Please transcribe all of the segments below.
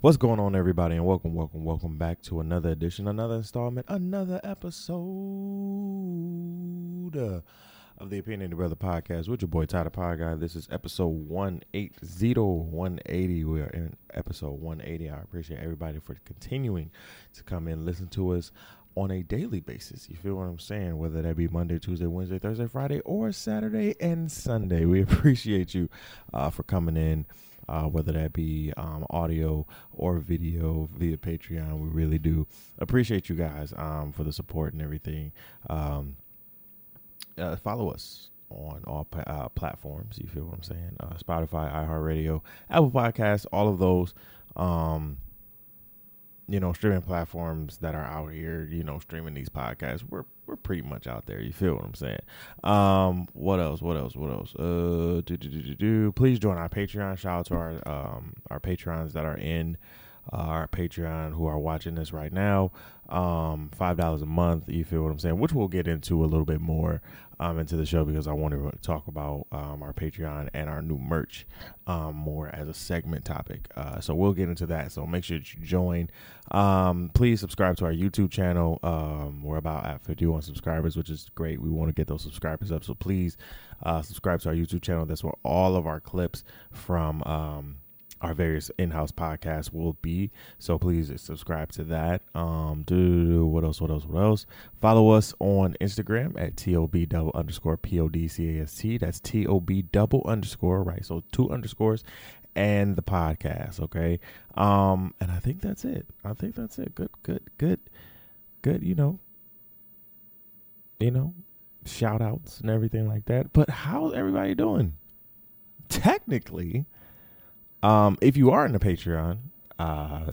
What's going on, everybody, and welcome, welcome, welcome back to another edition, another installment, another episode of the Opinionated Brother Podcast with your boy Ty the Pod Guy. This is episode 180, 180. We are in episode 180. I appreciate everybody for continuing to come in listen to us on a daily basis. You feel what I'm saying? Whether that be Monday, Tuesday, Wednesday, Thursday, Friday, or Saturday and Sunday. We appreciate you uh, for coming in uh, whether that be um, audio or video via Patreon. We really do appreciate you guys um, for the support and everything. Um, uh, follow us on all uh, platforms. You feel what I'm saying? Uh, Spotify, iHeartRadio, Apple Podcasts, all of those. Um, you know, streaming platforms that are out here, you know, streaming these podcasts. We're we're pretty much out there. You feel what I'm saying? Um, what else? What else? What else? Uh, do, do, do, do. Please join our Patreon. Shout out to our um our patrons that are in uh, our Patreon who are watching this right now. Um, five dollars a month. You feel what I'm saying? Which we'll get into a little bit more um, into the show because I want to talk about um, our Patreon and our new merch um, more as a segment topic. Uh, so we'll get into that. So make sure that you join. Um, please subscribe to our YouTube channel. Um, we're about at 51 subscribers, which is great. We want to get those subscribers up. So please uh, subscribe to our YouTube channel. That's where all of our clips from um, our various in-house podcasts will be. So please subscribe to that. Um, do what else? What else? What else? Follow us on Instagram at tob double underscore podcast. That's tob double underscore right. So two underscores and the podcast. Okay. Um, and I think that's it. I think that's it. Good. Good. Good. Good. You know. You know, shout outs and everything like that. But how's everybody doing? Technically um, if you are in the Patreon, uh,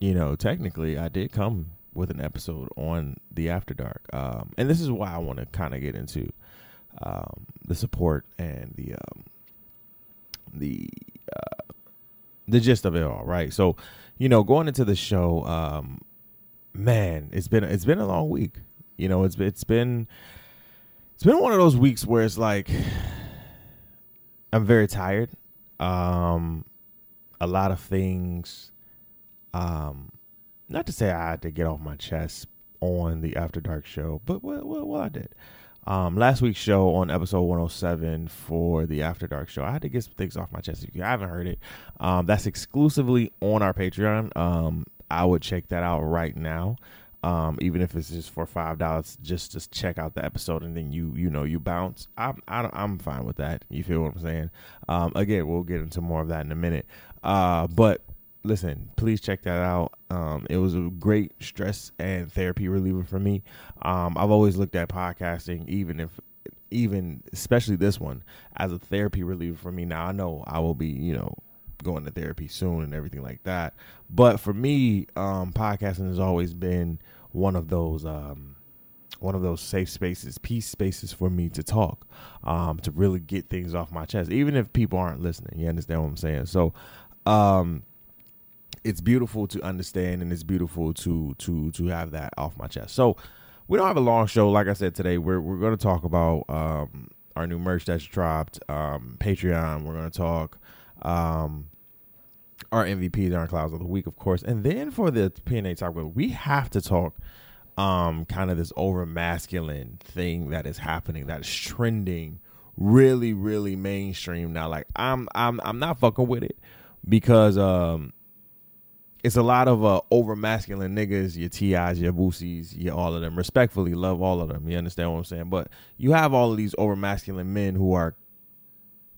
you know, technically, I did come with an episode on the After Dark, um, and this is why I want to kind of get into um, the support and the um, the uh, the gist of it all, right? So, you know, going into the show, um, man, it's been it's been a long week. You know, it's it's been it's been one of those weeks where it's like I'm very tired um, a lot of things. Um, not to say I had to get off my chest on the After Dark show, but well, well, well I did. Um, last week's show on episode 107 for the After Dark show, I had to get some things off my chest. If you haven't heard it, um, that's exclusively on our Patreon. Um, I would check that out right now um, even if it's just for five dollars, just just check out the episode and then you you know you bounce. I'm I, I'm fine with that. You feel what I'm saying? Um, again, we'll get into more of that in a minute. Uh, but listen, please check that out. Um, it was a great stress and therapy reliever for me. Um, I've always looked at podcasting, even if even especially this one as a therapy reliever for me. Now I know I will be you know going to therapy soon and everything like that. But for me, um, podcasting has always been one of those um, one of those safe spaces, peace spaces for me to talk, um, to really get things off my chest, even if people aren't listening. You understand what I'm saying? So, um, it's beautiful to understand, and it's beautiful to to to have that off my chest. So, we don't have a long show, like I said today. We're we're going to talk about um, our new merch that's dropped, um, Patreon. We're going to talk um, our MVPs, our clouds of the week, of course. And then for the PNA talk, we have to talk um kind of this over masculine thing that is happening, that is trending really, really mainstream now. Like I'm I'm I'm not fucking with it because um it's a lot of uh, over masculine niggas, your TIs, your Boosies, your all of them. Respectfully, love all of them. You understand what I'm saying? But you have all of these over masculine men who are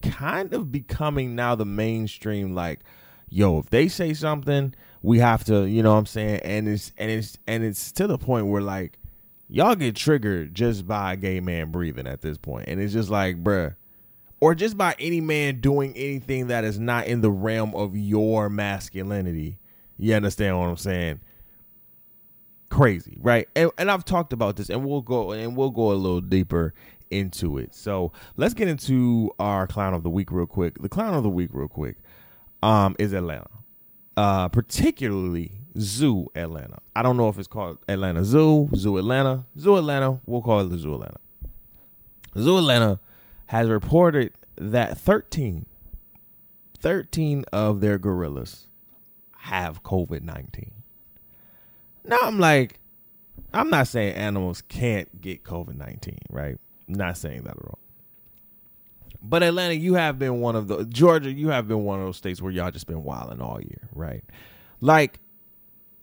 kind of becoming now the mainstream, like, yo, if they say something, we have to, you know what I'm saying? And it's and it's and it's to the point where like y'all get triggered just by a gay man breathing at this point. And it's just like, bruh. Or just by any man doing anything that is not in the realm of your masculinity. You understand what I'm saying? Crazy, right? And, and I've talked about this, and we'll go and we'll go a little deeper into it. So let's get into our clown of the week real quick. The clown of the week, real quick um, is Atlanta, uh, particularly Zoo Atlanta. I don't know if it's called Atlanta Zoo, Zoo Atlanta, Zoo Atlanta. We'll call it the Zoo Atlanta. Zoo Atlanta has reported that 13, 13 of their gorillas have COVID 19. Now I'm like, I'm not saying animals can't get COVID 19, right? I'm not saying that at all. But Atlanta, you have been one of the Georgia, you have been one of those states where y'all just been wilding all year, right? Like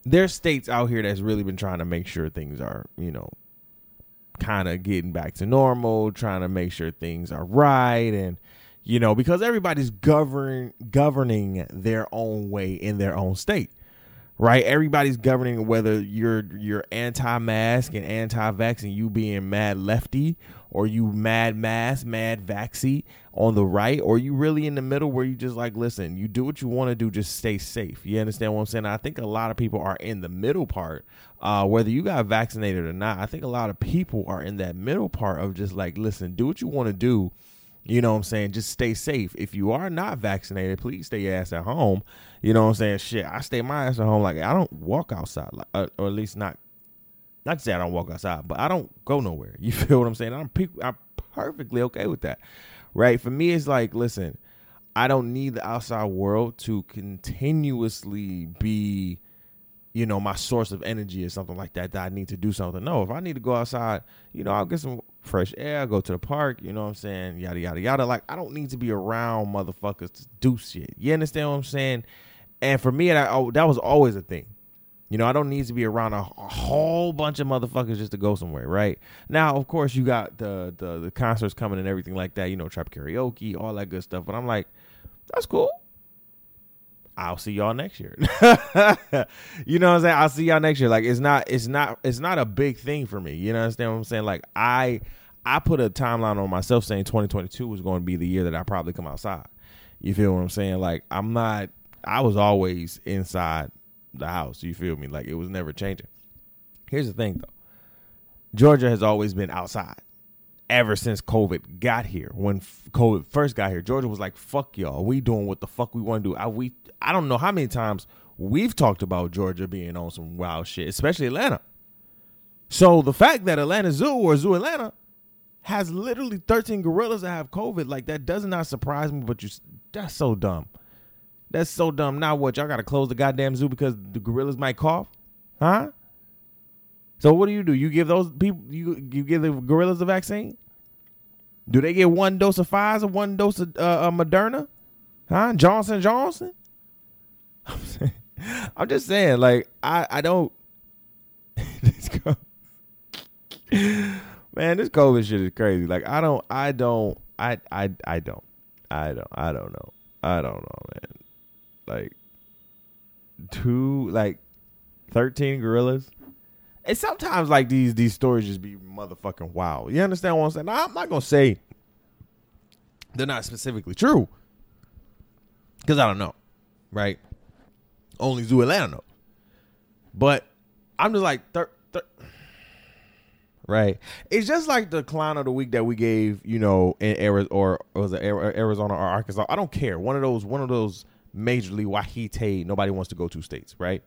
there's states out here that's really been trying to make sure things are, you know, kind of getting back to normal, trying to make sure things are right and you know, because everybody's govern governing their own way in their own state. Right? Everybody's governing whether you're you're anti-mask and anti-vax and you being mad lefty or you mad mask, mad vaxy on the right, or you really in the middle where you just like, listen, you do what you want to do, just stay safe. You understand what I'm saying? I think a lot of people are in the middle part, uh, whether you got vaccinated or not. I think a lot of people are in that middle part of just like, listen, do what you want to do. You know what I'm saying? Just stay safe. If you are not vaccinated, please stay your ass at home. You know what I'm saying? Shit, I stay my ass at home. Like I don't walk outside, like, uh, or at least not not to say I don't walk outside, but I don't go nowhere. You feel what I'm saying? I'm pe- I'm perfectly okay with that, right? For me, it's like, listen, I don't need the outside world to continuously be, you know, my source of energy or something like that. That I need to do something. No, if I need to go outside, you know, I'll get some fresh air. I'll go to the park. You know what I'm saying? Yada yada yada. Like I don't need to be around motherfuckers to do shit. You understand what I'm saying? And for me, that oh, that was always a thing. You know, I don't need to be around a, a, whole bunch of motherfuckers just to go somewhere, right? Now, of course, you got the, the the concerts coming and everything like that. You know, trap karaoke, all that good stuff. But I'm like, that's cool. I'll see y'all next year. you know what I'm saying? I'll see y'all next year. Like it's not it's not it's not a big thing for me. You know what I'm saying? Like I I put a timeline on myself saying 2022 was going to be the year that I probably come outside. You feel what I'm saying? Like I'm not I was always inside the house. You feel me? Like it was never changing. Here's the thing though. Georgia has always been outside ever since COVID got here. When COVID first got here, Georgia was like, "Fuck y'all, we doing what the fuck we want to do." I we I don't know how many times we've talked about Georgia being on some wild shit, especially Atlanta. So the fact that Atlanta Zoo or Zoo Atlanta has literally 13 gorillas that have COVID, like that does not surprise me. But you, that's so dumb. That's so dumb. Now what? Y'all gotta close the goddamn zoo because the gorillas might cough, huh? So what do you do? You give those people you you give the gorillas a vaccine? Do they get one dose of Pfizer, one dose of uh, uh, Moderna, huh? Johnson Johnson. I'm, saying, I'm just saying, like I I don't. man, this COVID shit is crazy. Like I don't, I don't, I I I don't, I don't, I don't know, I don't know, man like two like 13 gorillas? And sometimes like these these stories just be motherfucking wild. You understand what i'm saying? Now, i'm not gonna say they're not specifically true because i don't know right? Only zoo atlanta knows but i'm just like thir- thir- right? It's just like the clown of the week that we gave you know in arizona or was it arizona or arkansas? I don't care. One of those one of those majorly Wahite, nobody wants to go to states, right?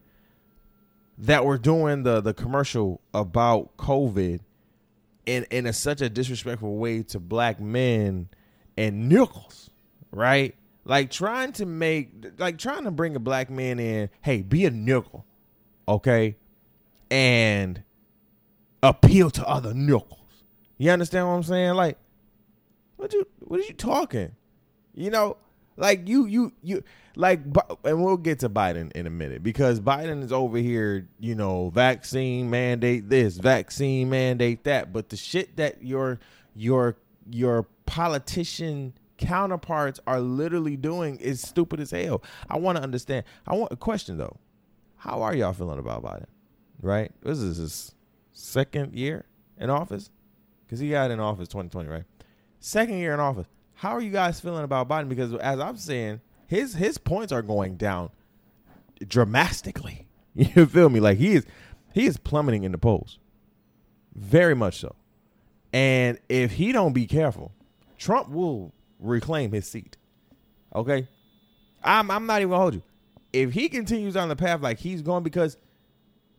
That we're doing the the commercial about COVID in in a, such a disrespectful way to black men and nickels, right? Like trying to make like trying to bring a black man in, hey, be a nickel, okay? And appeal to other nickels. You understand what I'm saying? Like, what you what are you talking? You know, like you you you like and we'll get to Biden in a minute because Biden is over here, you know, vaccine mandate this, vaccine mandate that, but the shit that your your your politician counterparts are literally doing is stupid as hell. I want to understand. I want a question though. How are y'all feeling about Biden? Right? This is his second year in office cuz he got in office 2020, right? Second year in office how are you guys feeling about Biden? Because as I'm saying, his his points are going down dramatically. You feel me? Like he is he is plummeting in the polls. Very much so. And if he don't be careful, Trump will reclaim his seat. Okay? I'm I'm not even gonna hold you. If he continues on the path like he's going, because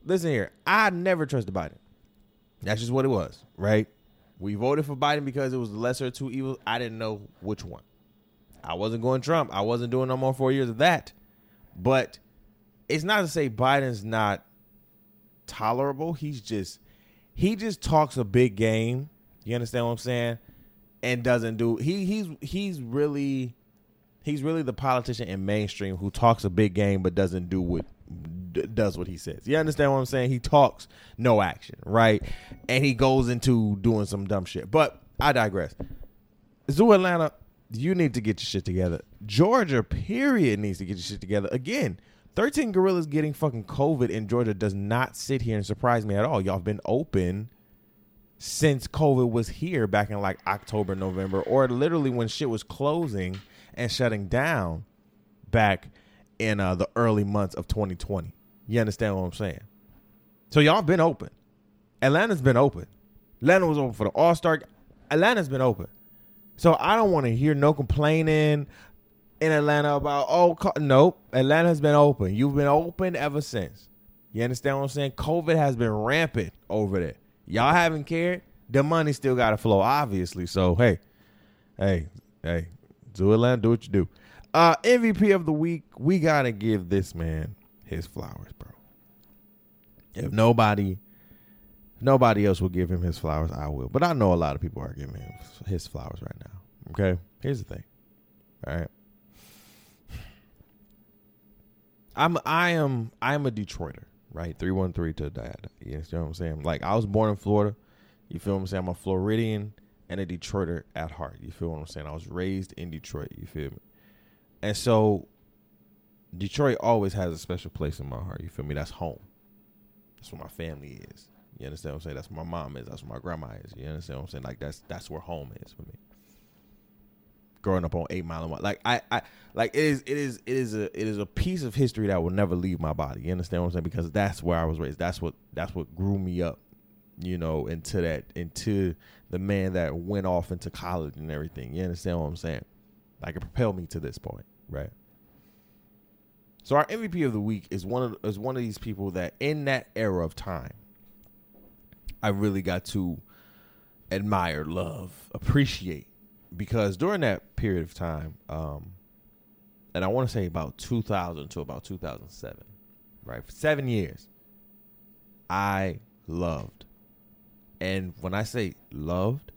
listen here, I never trusted Biden. That's just what it was, right? We voted for Biden because it was the lesser of two evils. I didn't know which one. I wasn't going Trump. I wasn't doing no more four years of that. But it's not to say Biden's not tolerable. He's just he just talks a big game. You understand what I'm saying? And doesn't do he he's he's really he's really the politician in mainstream who talks a big game but doesn't do what does what he says. You understand what I'm saying? He talks no action, right? And he goes into doing some dumb shit. But I digress. Zoo Atlanta, you need to get your shit together. Georgia, period, needs to get your shit together. Again, 13 gorillas getting fucking COVID in Georgia does not sit here and surprise me at all. Y'all have been open since COVID was here back in like October, November, or literally when shit was closing and shutting down back in uh, the early months of 2020. You understand what I'm saying? So y'all been open. Atlanta's been open. Atlanta was open for the All Star. Atlanta's been open. So I don't want to hear no complaining in Atlanta about oh nope. Atlanta's been open. You've been open ever since. You understand what I'm saying? COVID has been rampant over there. Y'all haven't cared. The money still got to flow, obviously. So hey, hey, hey, do Atlanta, do what you do. Uh, MVP of the week, we gotta give this man his flowers, bro. If nobody, nobody else will give him his flowers, I will. But I know a lot of people are giving him his flowers right now. Okay, here's the thing. All right, I'm I am I am a Detroiter, right? Three one three to dad. You know what I'm saying? Like I was born in Florida. You feel what I'm saying? I'm a Floridian and a Detroiter at heart. You feel what I'm saying? I was raised in Detroit. You feel me? And so Detroit always has a special place in my heart. You feel me? That's home. That's where my family is. You understand what I'm saying? That's where my mom is. That's where my grandma is. You understand what I'm saying? Like that's that's where home is for me. Growing up on Eight Mile and One, like I, I, like it is, it is, it is a, it is a piece of history that will never leave my body. You understand what I'm saying? Because that's where I was raised. That's what, that's what grew me up. You know, into that, into the man that went off into college and everything. You understand what I'm saying? Like it propelled me to this point, right? So our MVP of the week is one of is one of these people that in that era of time, I really got to admire, love, appreciate, because during that period of time, um, and I want to say about 2000 to about 2007, right, for seven years, I loved, and when I say loved,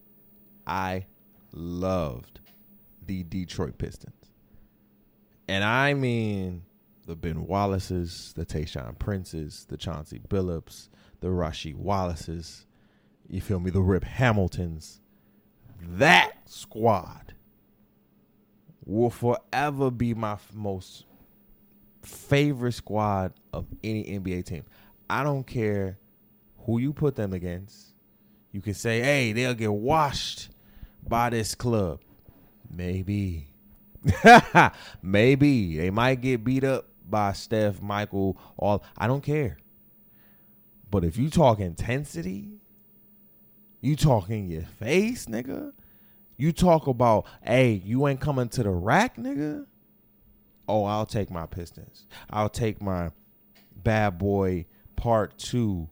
I loved the Detroit Pistons. And I mean the Ben Wallaces, the Tayshaun Princes, the Chauncey Billups, the Rasheed Wallaces, you feel me, the Rip Hamiltons. That squad will forever be my f- most favorite squad of any NBA team. I don't care who you put them against. You can say, hey, they'll get washed by this club. Maybe. Maybe. They might get beat up by Steph, Michael, all I don't care. But if you talk intensity, you talk in your face, nigga. You talk about, hey, you ain't coming to the rack, nigga. Oh, I'll take my Pistons. I'll take my bad boy part two,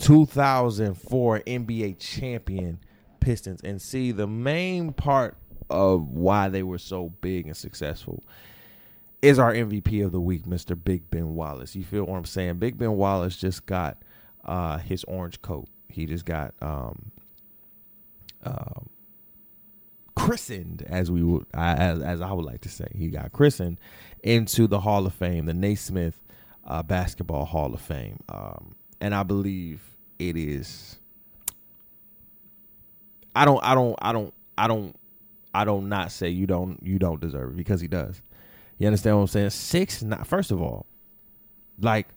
2004 NBA champion Pistons. And see, the main part of why they were so big and successful is our MVP of the week, Mr. Big Ben Wallace. You feel what I'm saying? Big Ben Wallace just got uh, his orange coat. He just got um, uh, christened, as we would, as, as I would like to say. He got christened into the Hall of Fame, the Naismith uh, Basketball Hall of Fame, um, and I believe it is. I don't. I don't. I don't. I don't. I don't not say you don't. You don't deserve it because he does. You understand what I'm saying? Six. Not first of all, like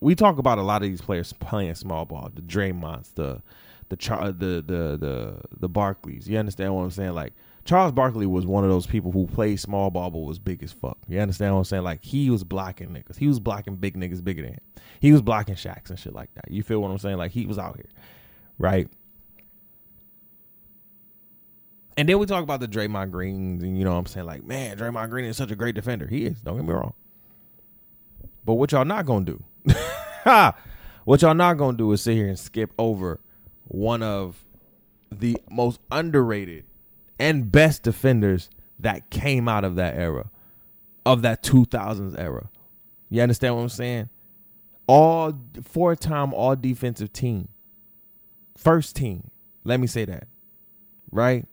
we talk about a lot of these players playing small ball, the Draymonds, the the Char- the the the the Barkleys. You understand what I'm saying? Like Charles Barkley was one of those people who played small ball but was big as fuck. You understand what I'm saying? Like he was blocking niggas. He was blocking big niggas bigger than him. He was blocking Shaqs and shit like that. You feel what I'm saying? Like he was out here, right? And then we talk about the Draymond Greens, and you know what I'm saying? Like, man, Draymond Green is such a great defender. He is, don't get me wrong. But what y'all not gonna do? what y'all not gonna do is sit here and skip over one of the most underrated and best defenders that came out of that era, of that 2000s era. You understand what I'm saying? All four time all defensive team. First team. Let me say that. Right?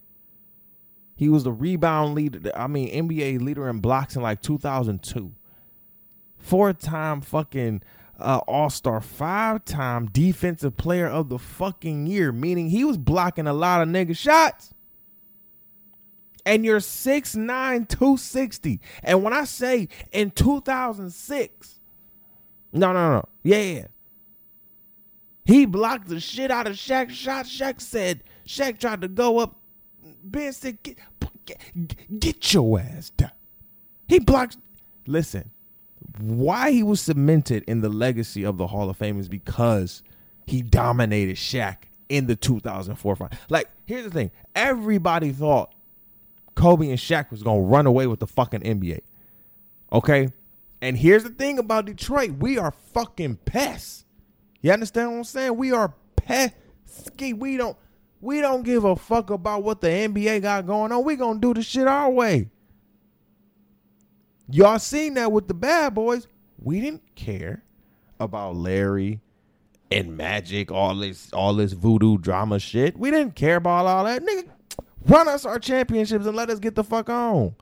He was the rebound leader. I mean, NBA leader in blocks in like 2002. Four time fucking uh, All Star, five time Defensive Player of the fucking year, meaning he was blocking a lot of nigga shots. And you're 6'9, 260. And when I say in 2006, no, no, no. Yeah. He blocked the shit out of Shaq shot. Shaq said, Shaq tried to go up. Ben said, get, get, your ass down. He blocked. Listen, why he was cemented in the legacy of the Hall of Fame is because he dominated Shaq in the 2004 final. Like, here's the thing: everybody thought Kobe and Shaq was gonna run away with the fucking NBA. Okay, and here's the thing about Detroit: we are fucking pests. You understand what I'm saying? We are pesky. We don't. We don't give a fuck about what the NBA got going on. We gonna do the shit our way. Y'all seen that with the bad boys. We didn't care about Larry and Magic, all this, all this voodoo drama shit. We didn't care about all that. Nigga, run us our championships and let us get the fuck on.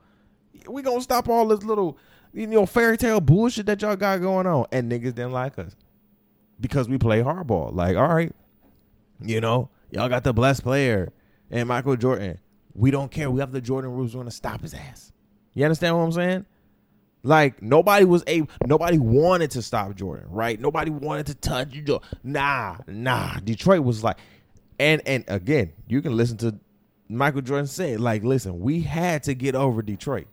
We gonna stop all this little, you know, fairy tale bullshit that y'all got going on. And niggas didn't like us. Because we play hardball. Like, all right, you know, y'all got the blessed player and Michael Jordan. We don't care. We have the Jordan rules. We're gonna stop his ass. You understand what I'm saying? Like nobody was able, nobody wanted to stop Jordan, right? Nobody wanted to touch you. Nah, nah. Detroit was like, and and again, you can listen to Michael Jordan say, like, listen, we had to get over Detroit,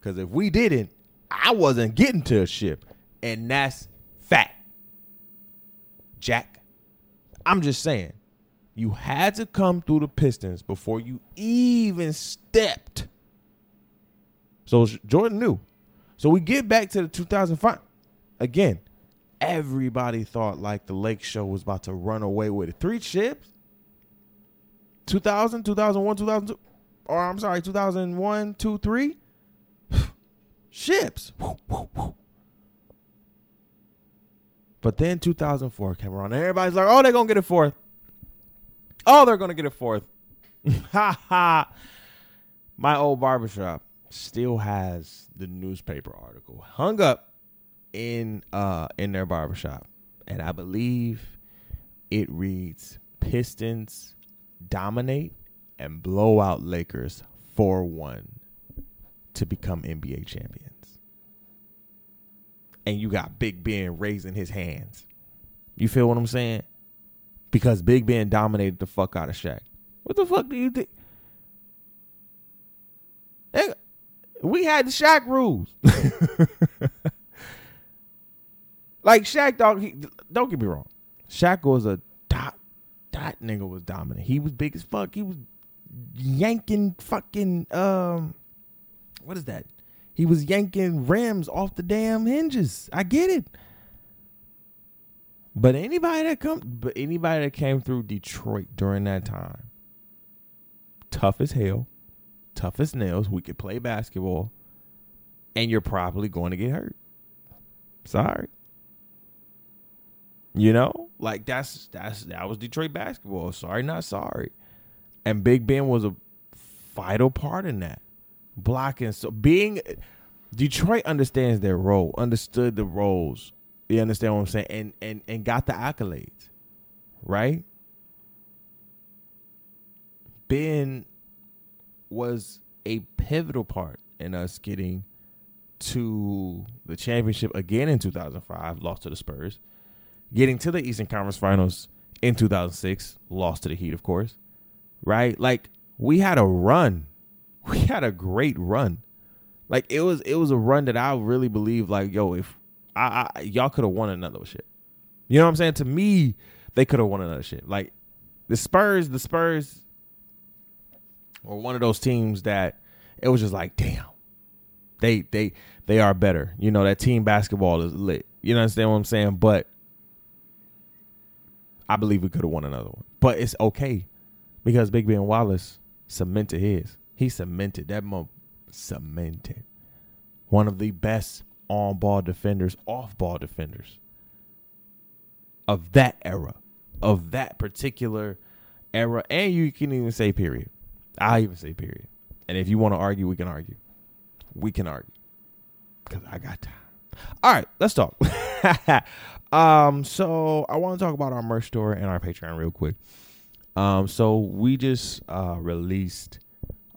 because if we didn't, I wasn't getting to a ship, and that's fact. Jack, I'm just saying, you had to come through the Pistons before you even stepped. So Jordan knew so we get back to the 2005. Again, everybody thought like the Lake Show was about to run away with it. Three ships. 2000, 2001, 2002. Or I'm sorry, 2001, 2, 3. ships. But then 2004 came around everybody's like, oh, they're going to get a fourth. Oh, they're going to get a fourth. Ha ha. My old barbershop still has the newspaper article hung up in uh in their barbershop. And I believe it reads Pistons dominate and blow out Lakers 4-1 to become NBA champions. And you got Big Ben raising his hands. You feel what I'm saying? Because Big Ben dominated the fuck out of Shaq. What the fuck do you think? We had the Shaq rules. like Shaq, dog. He, don't get me wrong. Shaq was a dot. That nigga was dominant. He was big as fuck. He was yanking fucking um, what is that? He was yanking rims off the damn hinges. I get it. But anybody that come, but anybody that came through Detroit during that time, tough as hell, tough as nails. We could play basketball, and you're probably going to get hurt. Sorry. You know, like that's that's that was Detroit basketball. Sorry, not sorry. And Big Ben was a vital part in that. Blocking so being Detroit understands their role, understood the roles. You understand what I'm saying? And and and got the accolades. Right? Ben was a pivotal part in us getting to the championship again in 2005, lost to the Spurs. Getting to the Eastern Conference Finals in 2006, lost to the Heat, of course. Right? Like we had a run. We had a great run. Like it was it was a run that I really believe like yo if I, I y'all could have won another shit. You know what I'm saying? To me, they could have won another shit. Like the Spurs, the Spurs were one of those teams that it was just like, damn, they they they are better. You know that team basketball is lit. You understand what I'm saying? But I believe we could have won another one. But it's okay because Big Ben Wallace cemented his. He cemented that mo cemented one of the best on ball defenders, off ball defenders of that era, of that particular era, and you can even say period. I even say period. And if you want to argue, we can argue. We can argue because I got time. All right, let's talk. um, so I want to talk about our merch store and our Patreon real quick. Um, so we just uh released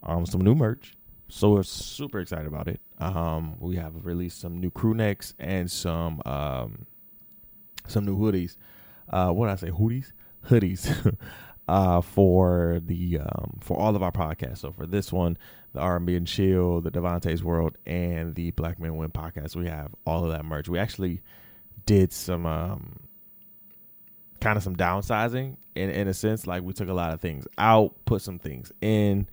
um some new merch. So we're super excited about it. Um, we have released some new crew necks and some um some new hoodies. Uh, what did I say? Hoodies, hoodies. uh, for the um, for all of our podcasts. So for this one, the R&B and Chill, the Devontae's World, and the Black Men Win podcast, we have all of that merch. We actually did some um, kind of some downsizing in in a sense. Like we took a lot of things out, put some things in.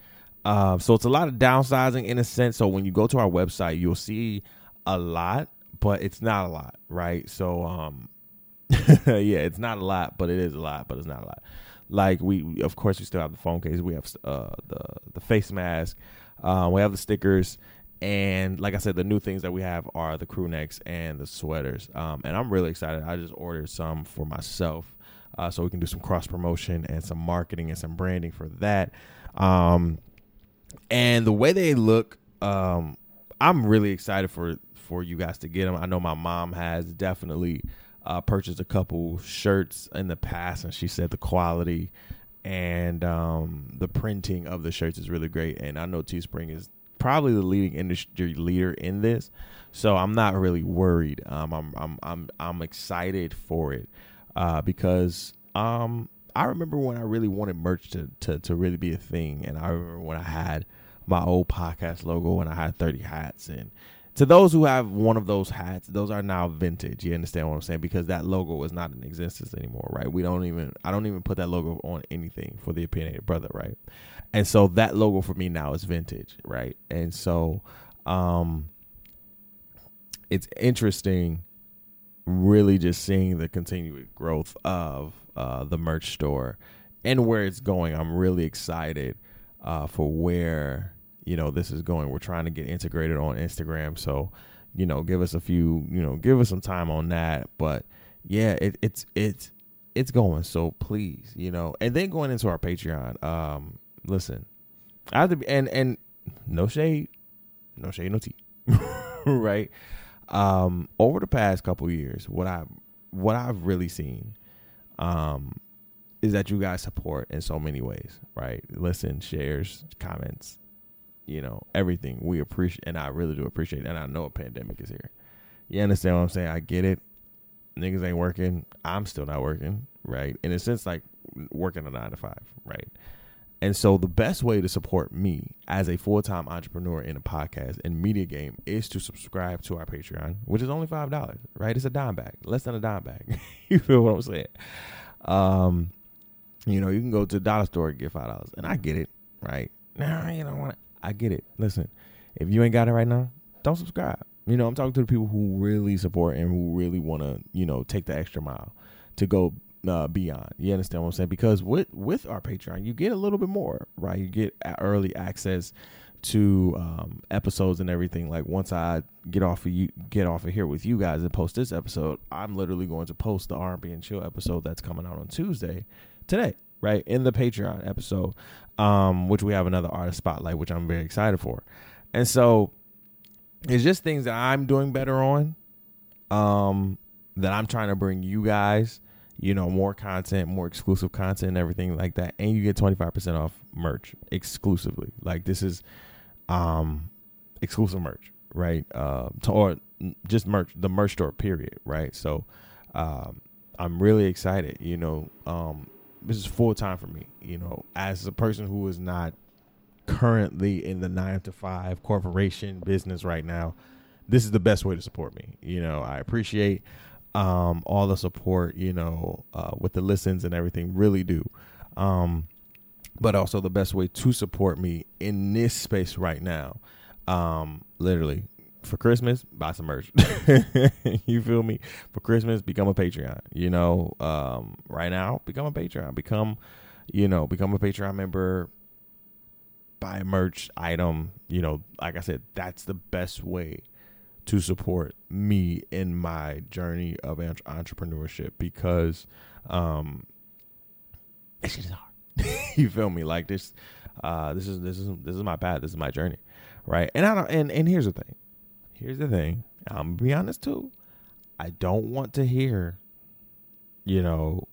Uh, so it's a lot of downsizing in a sense. So when you go to our website, you'll see a lot, but it's not a lot, right? So um, yeah, it's not a lot, but it is a lot, but it's not a lot. Like we, we of course, we still have the phone case. We have uh, the the face mask. Uh, we have the stickers, and like I said, the new things that we have are the crew necks and the sweaters. Um, and I'm really excited. I just ordered some for myself, uh, so we can do some cross promotion and some marketing and some branding for that. Um, and the way they look, um, I'm really excited for for you guys to get them. I know my mom has definitely uh, purchased a couple shirts in the past, and she said the quality and um, the printing of the shirts is really great. And I know Teespring is probably the leading industry leader in this, so I'm not really worried. Um, I'm I'm I'm I'm excited for it uh, because um, I remember when I really wanted merch to, to to really be a thing, and I remember when I had my old podcast logo and I had 30 hats and to those who have one of those hats, those are now vintage. You understand what I'm saying? Because that logo is not in existence anymore, right? We don't even I don't even put that logo on anything for the opinionated brother, right? And so that logo for me now is vintage, right? And so um it's interesting really just seeing the continued growth of uh the merch store and where it's going. I'm really excited uh for where you know this is going. We're trying to get integrated on Instagram, so you know, give us a few, you know, give us some time on that. But yeah, it, it's it's it's going. So please, you know, and then going into our Patreon. Um, listen, I have to be, and and no shade, no shade, no tea, right? Um, over the past couple years, what I what I've really seen, um, is that you guys support in so many ways, right? Listen, shares, comments, you know, everything we appreciate, and I really do appreciate it. And I know a pandemic is here. You understand what I'm saying? I get it. Niggas ain't working. I'm still not working, right? In a sense, like working a nine to five, right? And so the best way to support me as a full time entrepreneur in a podcast and media game is to subscribe to our Patreon, which is only five dollars, right? It's a dime bag, less than a dime bag. you feel what I'm saying? Um, you know, you can go to the dollar store and get five dollars, and I get it, right? Now you don't want to I get it. Listen, if you ain't got it right now, don't subscribe. You know, I'm talking to the people who really support and who really want to, you know, take the extra mile to go uh, beyond. You understand what I'm saying? Because with with our Patreon, you get a little bit more, right? You get early access to um, episodes and everything. Like once I get off of you, get off of here with you guys and post this episode, I'm literally going to post the R&B and Chill episode that's coming out on Tuesday today right in the patreon episode um which we have another artist spotlight which i'm very excited for and so it's just things that i'm doing better on um that i'm trying to bring you guys you know more content more exclusive content and everything like that and you get 25% off merch exclusively like this is um exclusive merch right uh to, or just merch the merch store period right so um i'm really excited you know um this is full time for me. You know, as a person who is not currently in the nine to five corporation business right now, this is the best way to support me. You know, I appreciate um, all the support. You know, uh, with the listens and everything, really do. Um, but also the best way to support me in this space right now, um, literally for Christmas, buy some merch. you feel me? For Christmas, become a Patreon. You know, um, right now, become a Patreon. Become, you know, become a Patreon member. Buy a merch item. You know, like I said, that's the best way to support me in my journey of entrepreneurship because um this is hard. you feel me? Like this uh this is this is this is my path, this is my journey. Right? And I don't and, and here's the thing. Here's the thing. I'm gonna be honest too. I don't want to hear, you know,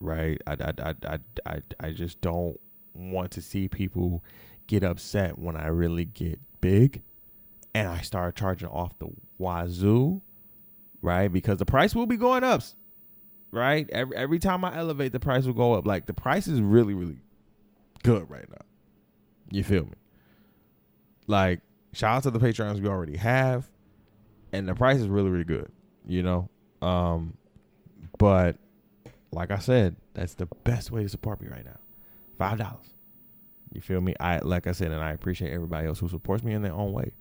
right? I I I I I, I just don't want to see people get upset when I really get big and I start charging off the wazoo, right? Because the price will be going up, right? Every every time I elevate, the price will go up. Like the price is really really good right now. You feel me? Like shout out to the patrons we already have, and the price is really really good. You know, um, but like I said, that's the best way to support me right now. Five dollars. You feel me? I like I said, and I appreciate everybody else who supports me in their own way,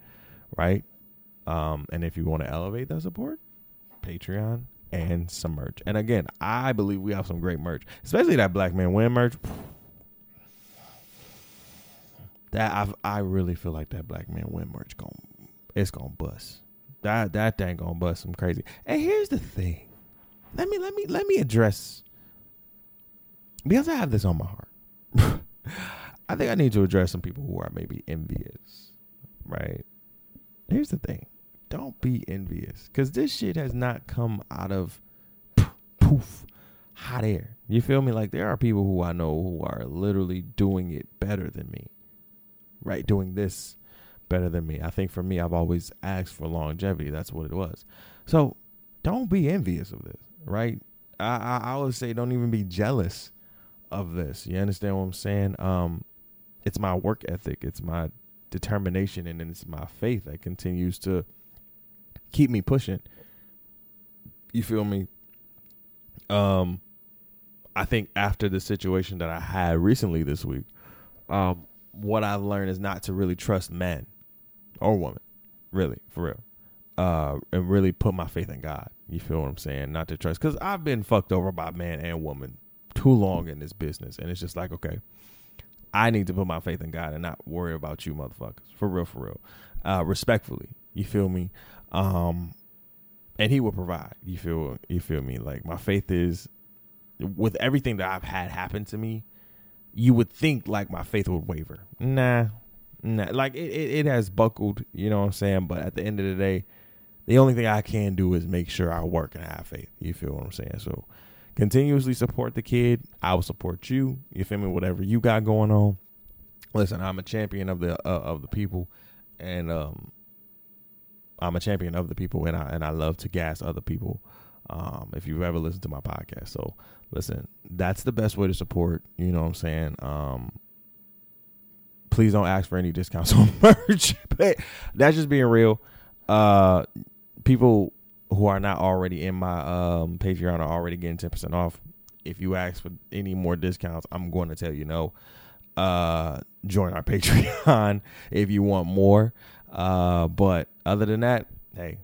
right? Um, and if you want to elevate that support, Patreon and some merch. And again, I believe we have some great merch, especially that Black Man Win merch. That I I really feel like that Black Man Win merch going it's gonna bust. That that thing gonna bust some crazy. And here's the thing. Let me let me let me address because I have this on my heart. I think I need to address some people who are maybe envious, right? Here's the thing don't be envious because this shit has not come out of poof, hot air. You feel me? Like there are people who I know who are literally doing it better than me, right? Doing this better than me. I think for me, I've always asked for longevity. That's what it was. So don't be envious of this, right? I, I, I always say don't even be jealous of this. You understand what I'm saying? Um, it's my work ethic, it's my determination, and it's my faith that continues to keep me pushing. You feel me? Um, I think after the situation that I had recently this week, um, what I've learned is not to really trust men or women, really, for real. Uh, and really put my faith in God. You feel what I'm saying? Not to trust, because I've been fucked over by man and woman too long in this business, and it's just like, okay, I need to put my faith in God and not worry about you motherfuckers. For real, for real. Uh, respectfully. You feel me? Um, and he will provide. You feel you feel me? Like my faith is with everything that I've had happen to me, you would think like my faith would waver. Nah. Nah. Like it, it, it has buckled, you know what I'm saying? But at the end of the day, the only thing I can do is make sure I work and have faith. You feel what I'm saying? So continuously support the kid. I will support you. You feel me? Whatever you got going on. Listen, I'm a champion of the uh, of the people, and um, I'm a champion of the people, and I and I love to gas other people. Um, if you've ever listened to my podcast, so listen, that's the best way to support. You know what I'm saying? Um, please don't ask for any discounts on merch. but that's just being real. Uh, people who are not already in my um, Patreon are already getting ten percent off. If you ask for any more discounts, I'm going to tell you no. Uh, join our Patreon if you want more. Uh, but other than that, hey,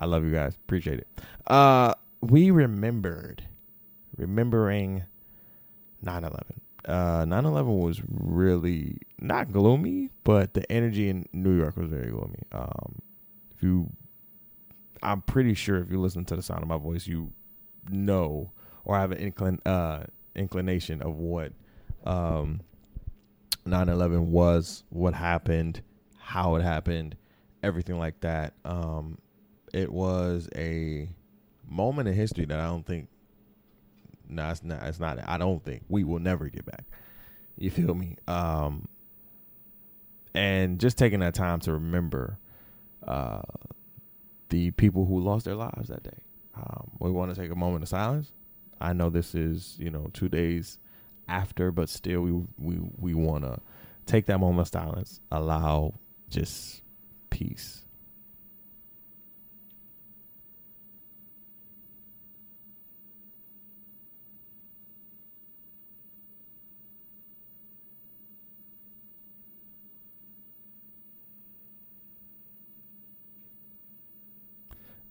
I love you guys. Appreciate it. Uh, we remembered, remembering 9/11. Uh, 9/11 was really not gloomy, but the energy in New York was very gloomy. Um, if you I'm pretty sure if you listen to the sound of my voice, you know or have an inclin uh, inclination of what um, 9/11 was, what happened, how it happened, everything like that. Um, it was a moment in history that I don't think. No, it's not. It's not. I don't think we will never get back. You feel me? Um, and just taking that time to remember uh, the people who lost their lives that day. Um, we want to take a moment of silence. I know this is you know two days after, but still we we we want to take that moment of silence, allow just peace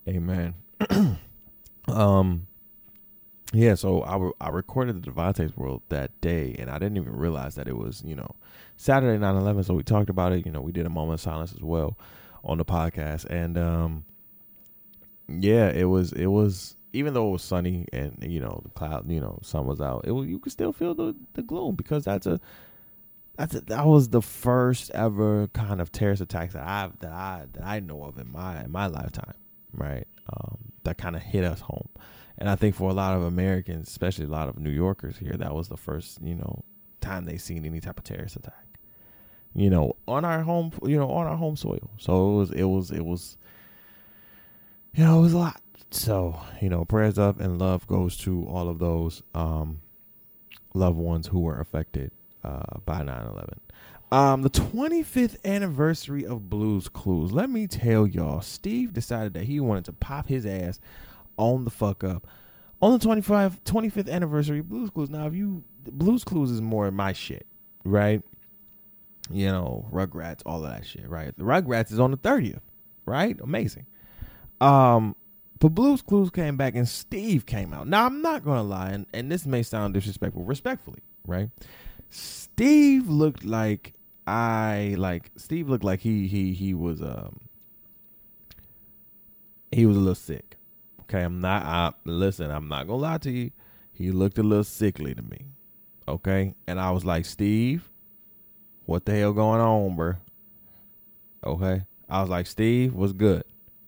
Amen. um, yeah. So I re- I recorded the Devontae's World that day, and I didn't even realize that it was you know Saturday 9/11. So we talked about it. You know, we did a moment of silence as well. on the podcast, and um, yeah, it was it was even though it was sunny and you know the cloud, you know, sun was out. It was, you could still feel the the gloom because that's a that's a, that was the first ever kind of terrorist attacks that I that I that I know of in my in my lifetime, right? Um, that kind of hit us home, and I think for a lot of Americans, especially a lot of New Yorkers here, that was the first you know time they seen any type of terrorist attack, you know, on our home, you know, on our home soil. So it was it was it was, you know, it was a lot. So you know, prayers up and love goes to all of those um, loved ones who were affected uh, by 9-11 um, the 25th anniversary of blues clues. Let me tell y'all steve decided that he wanted to pop his ass on the fuck up. On the 25 25th anniversary of blues clues. Now if you blues clues is more my shit right? You know rugrats all of that shit right? The rugrats is on the 30th right? Amazing. Um but blues clues came back and steve came out. Now i'm not gonna lie and, and this may sound disrespectful respectfully right? Steve looked like I like Steve looked like he he he was um he was a little sick. Okay, I'm not I listen, I'm not gonna lie to you. He looked a little sickly to me. Okay? And I was like, Steve, what the hell going on, bro? Okay. I was like, Steve, what's good?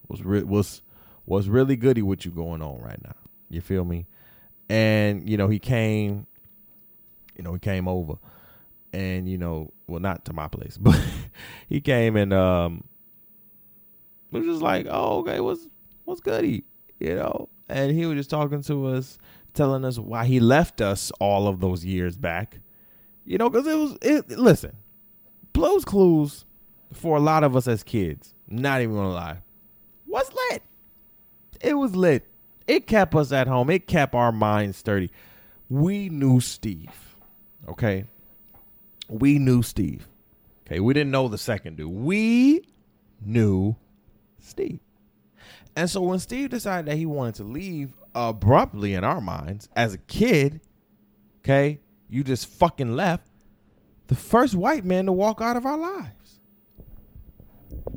What's re- was was really goody with you going on right now? You feel me? And you know, he came you know, he came over and, you know, well, not to my place, but he came and, um, was just like, oh, okay, what's, what's goody, you know? And he was just talking to us, telling us why he left us all of those years back, you know, because it was, it, listen, Blues Clues for a lot of us as kids, not even gonna lie, was lit. It was lit. It kept us at home. It kept our minds sturdy. We knew Steve. Okay. We knew Steve. Okay. We didn't know the second dude. We knew Steve. And so when Steve decided that he wanted to leave abruptly in our minds as a kid, okay, you just fucking left the first white man to walk out of our lives.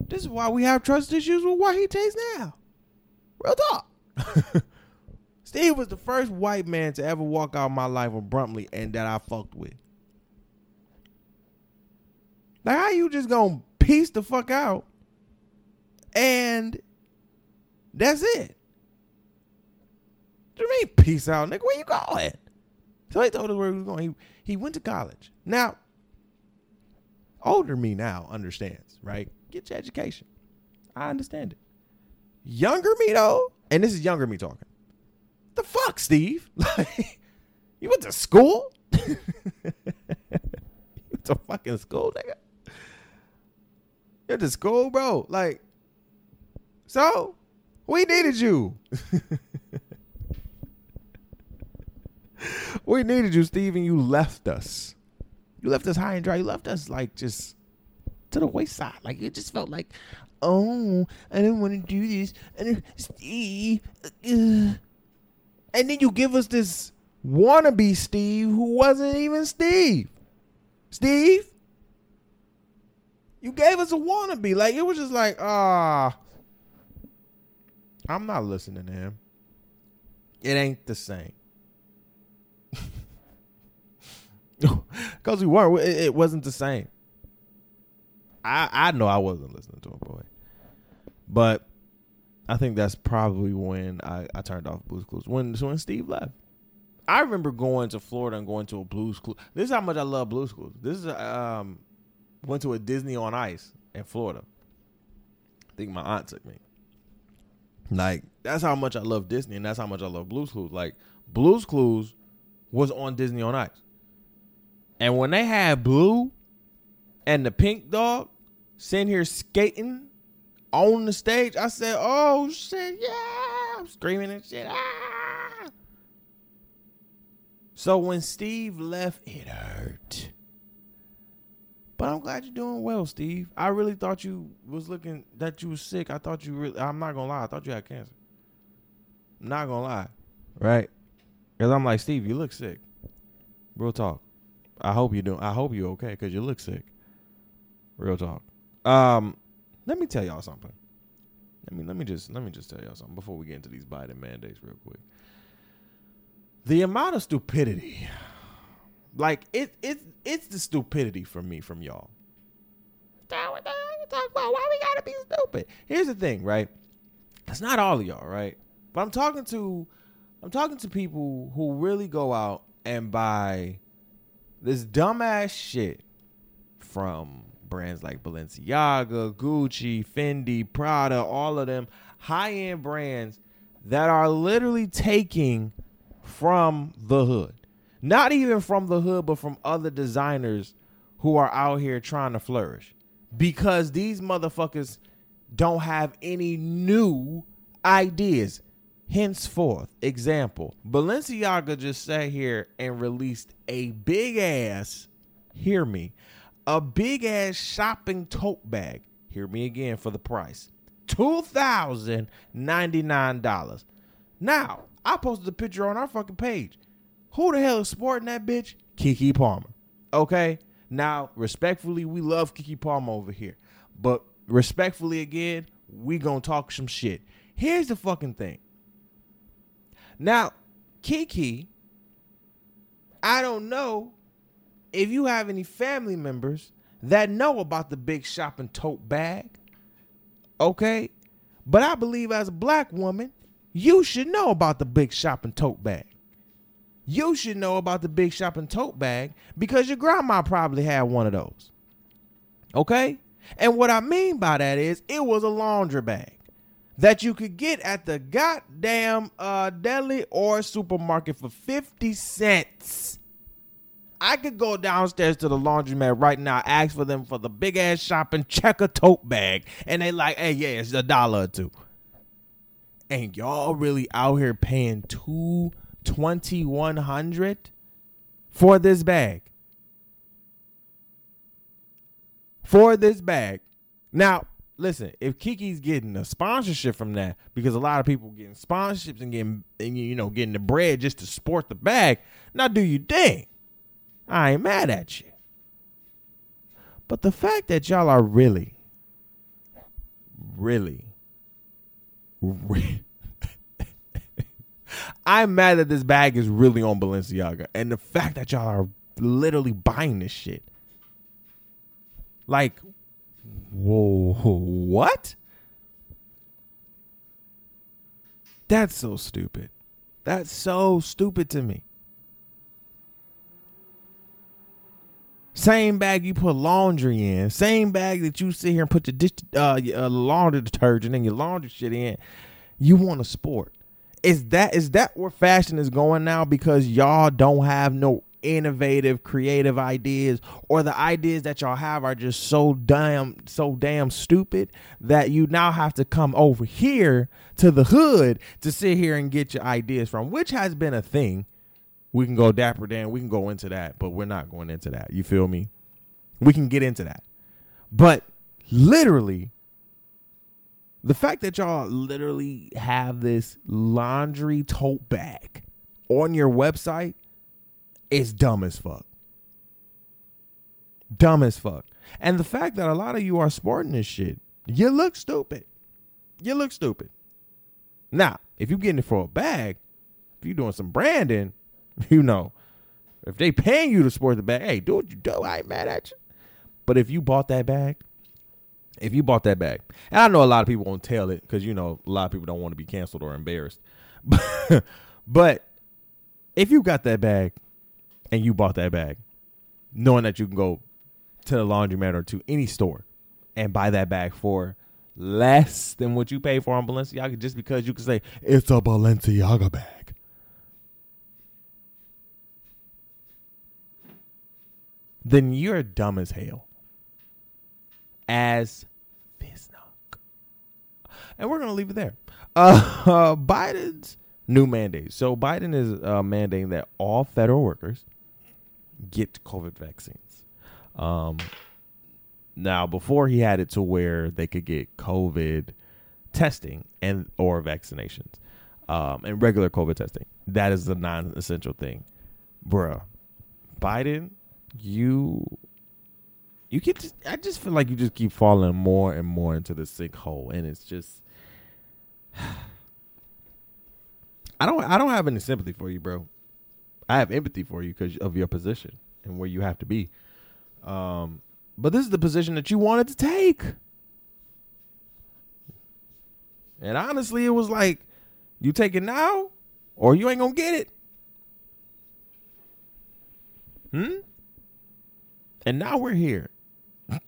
This is why we have trust issues with what he takes now. Real talk. Steve was the first white man to ever walk out of my life abruptly and that I fucked with. Like how you just gonna piece the fuck out and that's it. What do you mean peace out, nigga? Where you going? So he told us where he was going. He, he went to college. Now, older me now understands, right? Get your education. I understand it. Younger me though, and this is younger me talking the fuck, Steve? Like, you went to school? you went to fucking school, nigga? You went to school, bro? Like, so we needed you. we needed you, Steve, and you left us. You left us high and dry. You left us like just to the wayside. Like it just felt like, oh, I didn't want to do this. And Steve, and then you give us this wannabe Steve who wasn't even Steve. Steve, you gave us a wannabe. Like it was just like, ah, I'm not listening to him. It ain't the same. Because we weren't. It, it, wasn't the same. I I know I wasn't listening to him, boy. But I think that's probably when I, I turned off Blues Clues. When when Steve left. I remember going to Florida and going to a Blues Clues. This is how much I love Blues Clues. This is um went to a Disney on Ice in Florida. I think my aunt took me. Like that's how much I love Disney and that's how much I love Blues Clues. Like Blues Clues was on Disney on Ice. And when they had Blue and the Pink Dog sitting here skating on the stage, I said, "Oh shit, yeah!" I'm screaming and shit. Ah! So when Steve left, it hurt. But I'm glad you're doing well, Steve. I really thought you was looking that you was sick. I thought you really. I'm not gonna lie. I thought you had cancer. I'm not gonna lie, right? Because I'm like Steve, you look sick. Real talk. I hope you do. I hope you okay because you look sick. Real talk. Um, let me tell y'all something. Let me let me just let me just tell y'all something before we get into these Biden mandates real quick. The amount of stupidity, like it it it's the stupidity for me from y'all. Talk about why we gotta be stupid. Here's the thing, right? It's not all of y'all, right? But I'm talking to I'm talking to people who really go out and buy this dumbass shit from brands like Balenciaga, Gucci, Fendi, Prada, all of them high end brands that are literally taking from the hood. Not even from the hood, but from other designers who are out here trying to flourish. Because these motherfuckers don't have any new ideas. Henceforth, example, Balenciaga just sat here and released a big ass, hear me, a big ass shopping tote bag. Hear me again for the price. $2,099. Now, I posted a picture on our fucking page. Who the hell is sporting that bitch? Keke Palmer. Okay? Now, respectfully, we love Keke Palmer over here. But respectfully again, we gonna talk some shit. Here's the fucking thing. Now, Keke, I don't know if you have any family members that know about the big shopping tote bag, okay? But I believe as a black woman, you should know about the big shopping tote bag. You should know about the big shopping tote bag because your grandma probably had one of those. Okay? And what I mean by that is it was a laundry bag that you could get at the goddamn uh, deli or supermarket for 50 cents. I could go downstairs to the laundromat right now, ask for them for the big ass shopping checker tote bag, and they like, hey, yeah, it's a dollar or two. And y'all really out here paying two twenty one hundred for this bag. For this bag. Now, listen, if Keke's getting a sponsorship from that, because a lot of people getting sponsorships and getting and you know getting the bread just to sport the bag, now do you dang. I ain't mad at you. But the fact that y'all are really, really, really I'm mad that this bag is really on Balenciaga. And the fact that y'all are literally buying this shit. Like, whoa, what? That's so stupid. That's so stupid to me. Same bag you put laundry in. Same bag that you sit here and put your dish, uh, your uh, laundry detergent and your laundry shit in. You want a sport. Is that is that where fashion is going now? Because y'all don't have no innovative, creative ideas, or the ideas that y'all have are just so damn so damn stupid that you now have to come over here to the hood to sit here and get your ideas from, which has been a thing we can go Dapper Dan. We can go into that, but we're not going into that. You feel me? We can get into that. But literally, the fact that y'all literally have this laundry tote bag on your website is dumb as fuck. Dumb as fuck. And the fact that a lot of you are sporting this shit, you look stupid. You look stupid. Now, if you're getting it for a bag, if you're doing some branding, You know, if they paying you to sport the bag, hey, do what you do. I ain't mad at you. But if you bought that bag, if you bought that bag, and I know a lot of people won't tell it because you know a lot of people don't want to be canceled or embarrassed. but if you got that bag and you bought that bag, knowing that you can go to the laundromat or to any store and buy that bag for less than what you pay for on Balenciaga, just because you can say it's a Balenciaga bag. then you're dumb as hell. As Fisnock. And we're going to leave it there. Uh, uh, Biden's new mandate. So Biden is uh, mandating that all federal workers get COVID vaccines. Um, now, before he had it to where they could get COVID testing and or vaccinations um, and regular COVID testing. That is the non-essential thing, bruh. Biden you you keep. Just, I just feel like you just keep falling more and more into the sinkhole, and it's just. I don't. I don't have any sympathy for you, bro. I have empathy for you because of your position and where you have to be. Um, but this is the position that you wanted to take. And honestly, it was like, you take it now, or you ain't gonna get it. Hmm. And now we're here.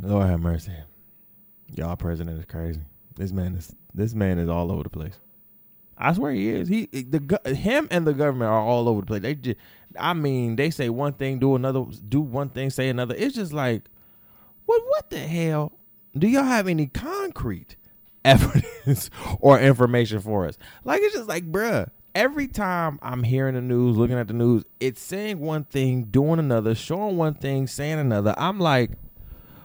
Lord have mercy. Y'all president is crazy. This man is this man is all over the place. I swear he is. He the him and the government are all over the place. They just, I mean, they say one thing, do another, do one thing, say another. It's just like, what? What the hell? Do y'all have any concrete evidence or information for us? Like it's just like, bruh. Every time I'm hearing the news, looking at the news, it's saying one thing, doing another, showing one thing, saying another. I'm like,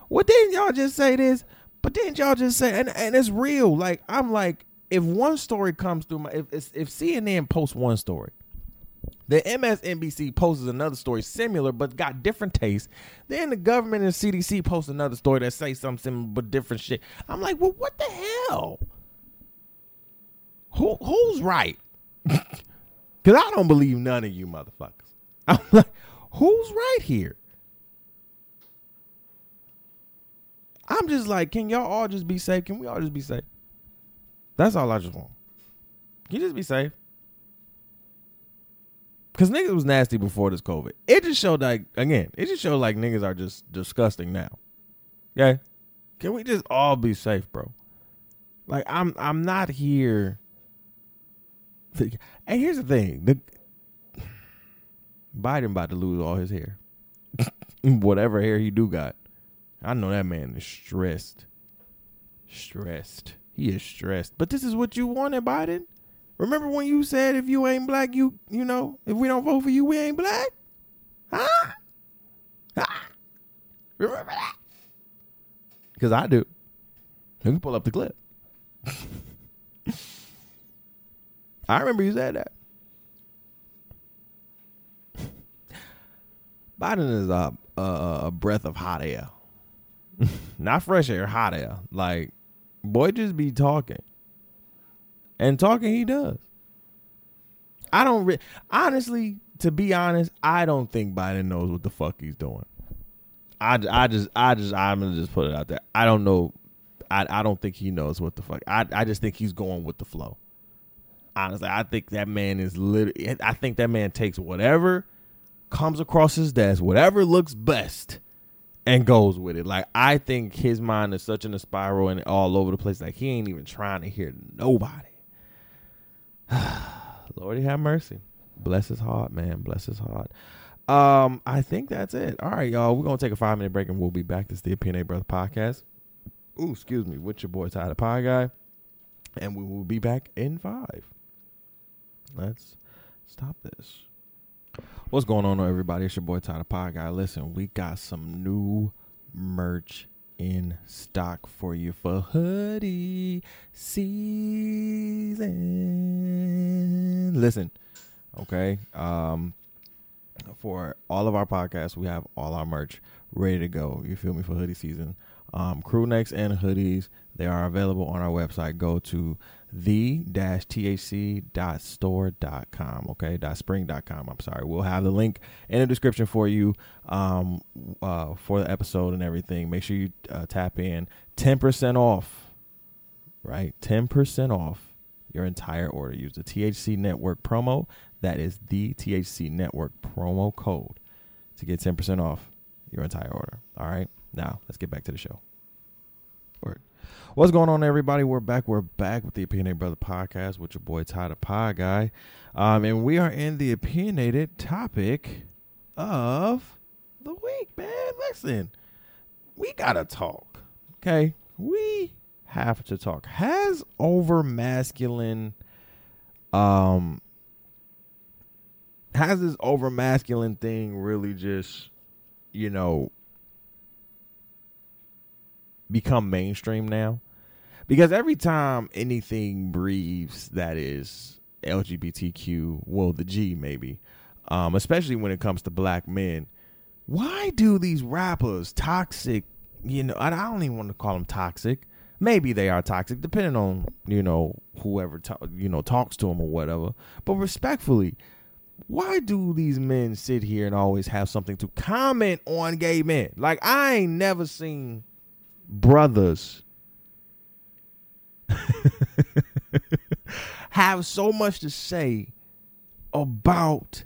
what didn't y'all just say this? But didn't y'all just say and, and it's real? Like I'm like, if one story comes through my if if CNN posts one story, the MSNBC posts another story similar but got different tastes. Then the government and CDC post another story that say something similar but different shit. I'm like, well, what the hell? Who who's right? Cause I don't believe none of you motherfuckers. I'm like, who's right here? I'm just like, can y'all all just be safe? Can we all just be safe? That's all I just want. Can you just be safe? Cause niggas was nasty before this COVID. It just showed like again, it just showed like niggas are just disgusting now. Okay? Can we just all be safe, bro? Like I'm I'm not here. And here's the thing: the Biden about to lose all his hair, whatever hair he do got. I know that man is stressed. Stressed. He is stressed. But this is what you wanted, Biden. Remember when you said if you ain't black, you you know, if we don't vote for you, we ain't black? Huh? Huh? Remember that? Because I do. You can pull up the clip. I remember you said that. Biden is a, a, a breath of hot air. Not fresh air, hot air. Like Boy just be talking. And talking he does. I don't re- honestly, to be honest, I don't think Biden knows what the fuck he's doing. I, I just I just I'm gonna just put it out there. I don't know. I I don't think he knows what the fuck. I I just think he's going with the flow. Honestly, I think that man is literally. I think that man takes whatever comes across his desk, whatever looks best, and goes with it. Like I think his mind is such in a spiral and all over the place. Like he ain't even trying to hear nobody. Lordy have mercy. Bless his heart, man. Bless his heart. Um, I think that's it. All right, y'all. We're gonna take a five minute break and we'll be back. This is the PNA Brother Podcast. Ooh, excuse me, with your boy Ty the Pod Guy. And we will be back in five. Let's stop this. What's going on, everybody? It's your boy Ty the Pod Guy. Listen, we got some new merch in stock for you for hoodie season. Listen, okay. Um, for all of our podcasts, we have all our merch ready to go. You feel me for hoodie season. Um, crew necks and hoodies. They are available on our website. Go to the-thc.store.com okay? Dot spring.com i'm sorry. We'll have the link in the description for you um, uh, for the episode and everything. Make sure you uh, tap in. 10% off right? 10% off your entire order. Use the thc network promo. That is the thc network promo code to get 10% off your entire order all right? Now let's get back to the show. Word. What's going on, everybody? We're back. We're back with the Opinionated Brother Podcast with your boy Ty the Pod Guy. Um, and we are in the opinionated topic of the week, man. Listen, we gotta talk. Okay? We have to talk. Has over masculine um has this over masculine thing really just, you know, become mainstream now because every time anything breathes that is LGBTQ, well, the G maybe, um, especially when it comes to black men, why do these rappers toxic? You know, I don't even want to call them toxic. Maybe they are toxic, depending on you know whoever you know talks to them or whatever. But respectfully, why do these men sit here and always have something to comment on gay men? Like I ain't never seen brothers have so much to say about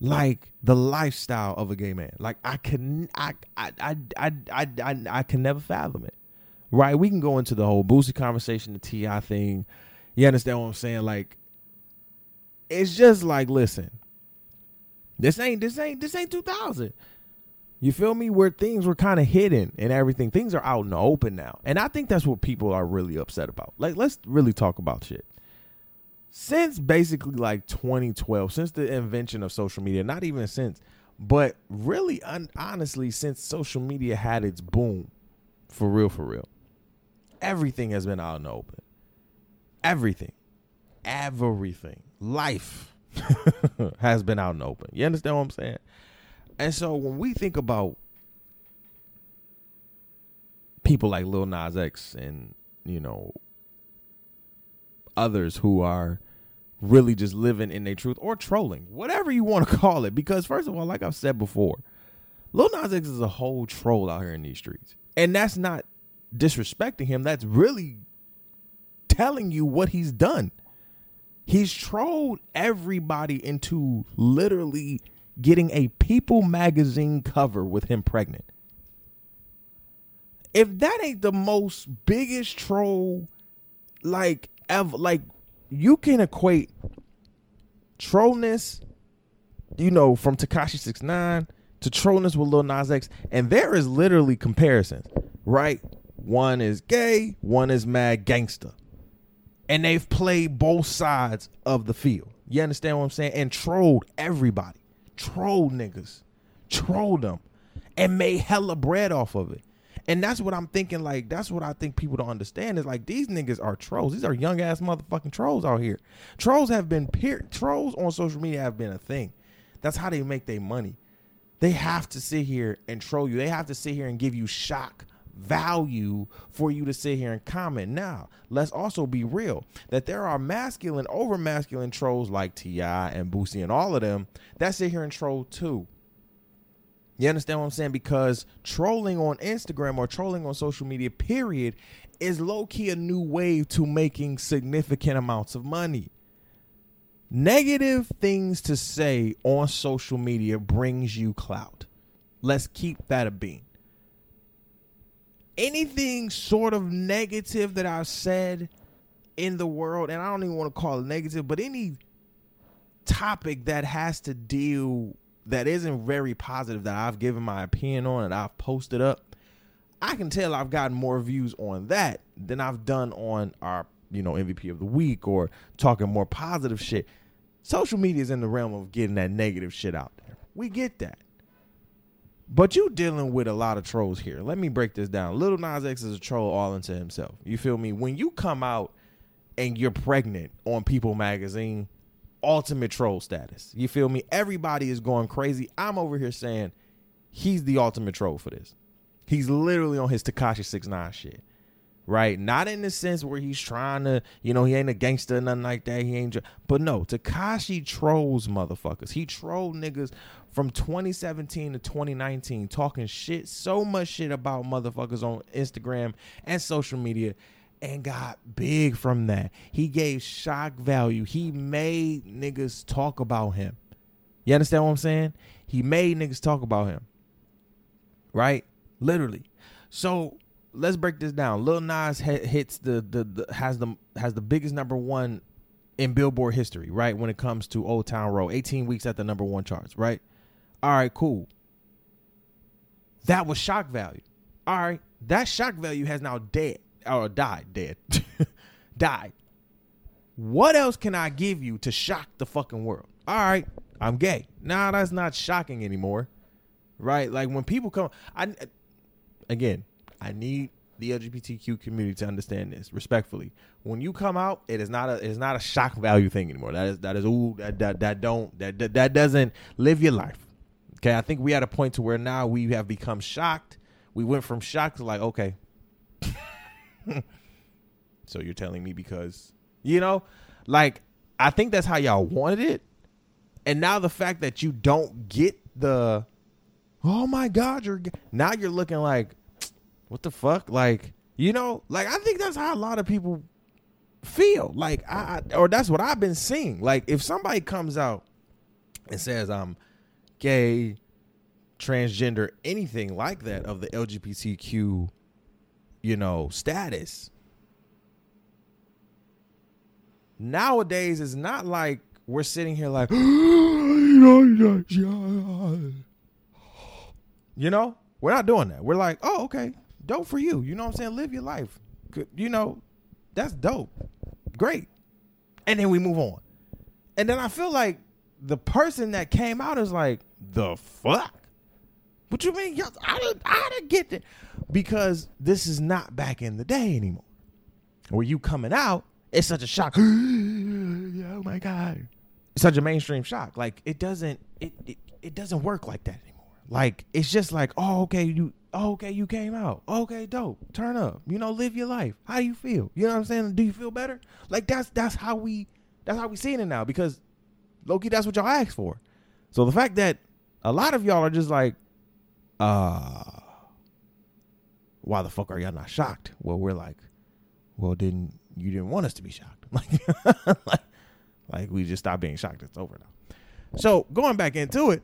like the lifestyle of a gay man. Like I can I I I I I, I, can never fathom it. Right? We can go into the whole Boosie conversation, the T.I. thing. You understand what I'm saying? Like it's just like listen. This ain't this ain't this ain't 2000. You feel me? Where things were kind of hidden and everything. Things are out in the open now. And I think that's what people are really upset about. Like let's really talk about shit since basically like 2012, since the invention of social media, not even since, but really un- honestly, since social media had its boom, for real, for real, everything has been out in the open. Everything, everything, life has been out in the open. You understand what I'm saying? And so when we think about people like Lil Nas X and you know others who are really just living in their truth or trolling, whatever you want to call it. Because first of all, like I've said before, Lil Nas X is a whole troll out here in these streets, and that's not disrespecting him. That's really telling you what he's done. He's trolled everybody into literally getting a People magazine cover with him pregnant. If that ain't the most biggest troll, like ever like you can equate trollness, you know, from Tekashi Six Nine to trollness with Lil Nas X, and there is literally comparisons, right? One is gay, one is mad gangster, and they've played both sides of the field. You understand what I'm saying? And trolled everybody, trolled niggas, trolled them, and made hella bread off of it. And that's what I'm thinking. Like, that's what I think people don't understand is like these niggas are trolls. These are young ass motherfucking trolls out here. Trolls have been peer trolls on social media have been a thing. That's how they make their money. They have to sit here and troll you. They have to sit here and give you shock value for you to sit here and comment. Now, let's also be real that there are masculine, over masculine trolls like T.I. and Boosie and all of them that sit here and troll too. You understand what I'm saying? Because trolling on Instagram or trolling on social media, period, is low key a new way to making significant amounts of money. Negative things to say on social media brings you clout. Let's keep that a bean. Anything sort of negative that I've said in the world, and I don't even want to call it negative, but any topic that has to deal that isn't very positive that I've given my opinion on and I've posted up, I can tell I've gotten more views on that than I've done on our, you know, MVP of the week or talking more positive shit. Social media is in the realm of getting that negative shit out there. We get that. But you dealing with a lot of trolls here. Let me break this down. Lil Nas X is a troll all into himself. You feel me? When you come out and you're pregnant on People magazine, ultimate troll status. You feel me? Everybody is going crazy. I'm over here saying he's the ultimate troll for this. He's literally on his Tekashi Six Nine shit. Right? Not in the sense where he's trying to, you know, he ain't a gangster or nothing like that. He ain't but no, Tekashi trolls motherfuckers. He trolled niggas from 2017 to 2019 talking shit, so much shit about motherfuckers on Instagram and social media and got big from that. He gave shock value. He made niggas talk about him. You understand what I'm saying? He made niggas talk about him. Right? Literally. So let's break this down. Lil Nas hits the, the the has the has the biggest number one in Billboard history, right? When it comes to Old Town Road, 18 weeks at the number one charts, right? All right, cool. That was shock value. All right, that shock value has now dead or died dead. died. What else can I give you to shock the fucking world? All right, I'm gay. Now that's not shocking anymore. Right? Like when people come I again, I need the LGBTQ community to understand this respectfully. When you come out, it is not a it is not a shock value thing anymore. That is that is ooh that that, that don't that, that that doesn't live your life. Okay, I think we had a point to where now we have become shocked. We went from shocked to like, okay. so you're telling me because you know, like I think that's how y'all wanted it. And now the fact that you don't get the oh my god, you're now you're looking like what the fuck? Like, you know, like I think that's how a lot of people feel. Like I or that's what I've been seeing. Like if somebody comes out and says I'm gay, transgender, anything like that of the LGBTQ, you know, status. Nowadays, it's not like we're sitting here like, you know, we're not doing that. We're like, oh, okay, dope for you. You know what I'm saying? Live your life. You know, that's dope. Great. And then we move on. And then I feel like the person that came out is like, the fuck? What you mean? I didn't, I didn't get it. Because this is not back in the day anymore. Where you coming out, it's such a shock. oh my God. It's such a mainstream shock. Like it doesn't it, it it doesn't work like that anymore. Like it's just like, oh okay, you okay, you came out. Okay, dope. Turn up. You know, live your life. How do you feel? You know what I'm saying? Do you feel better? Like that's that's how we that's how we seeing it now because Loki, that's what y'all asked for. So the fact that a lot of y'all are just like, uh, why the fuck are y'all not shocked? Well, we're like, well, didn't you didn't want us to be shocked? Like, like, like we just stopped being shocked. It's over now. So going back into it,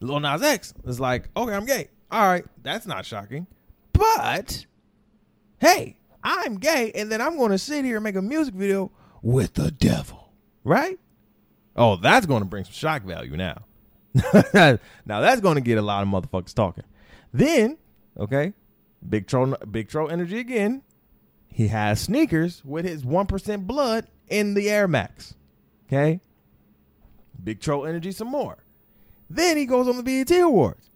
Lil Nas X is like, okay, I'm gay. All right, that's not shocking. But hey, I'm gay, and then I'm going to sit here and make a music video with the devil, right? Oh, that's going to bring some shock value now. now that's going to get a lot of motherfuckers talking. Then, okay, Big troll, Big Tro Energy again. He has sneakers with his one percent blood in the Air Max. Okay, Big troll Energy some more. Then he goes on the BET Awards.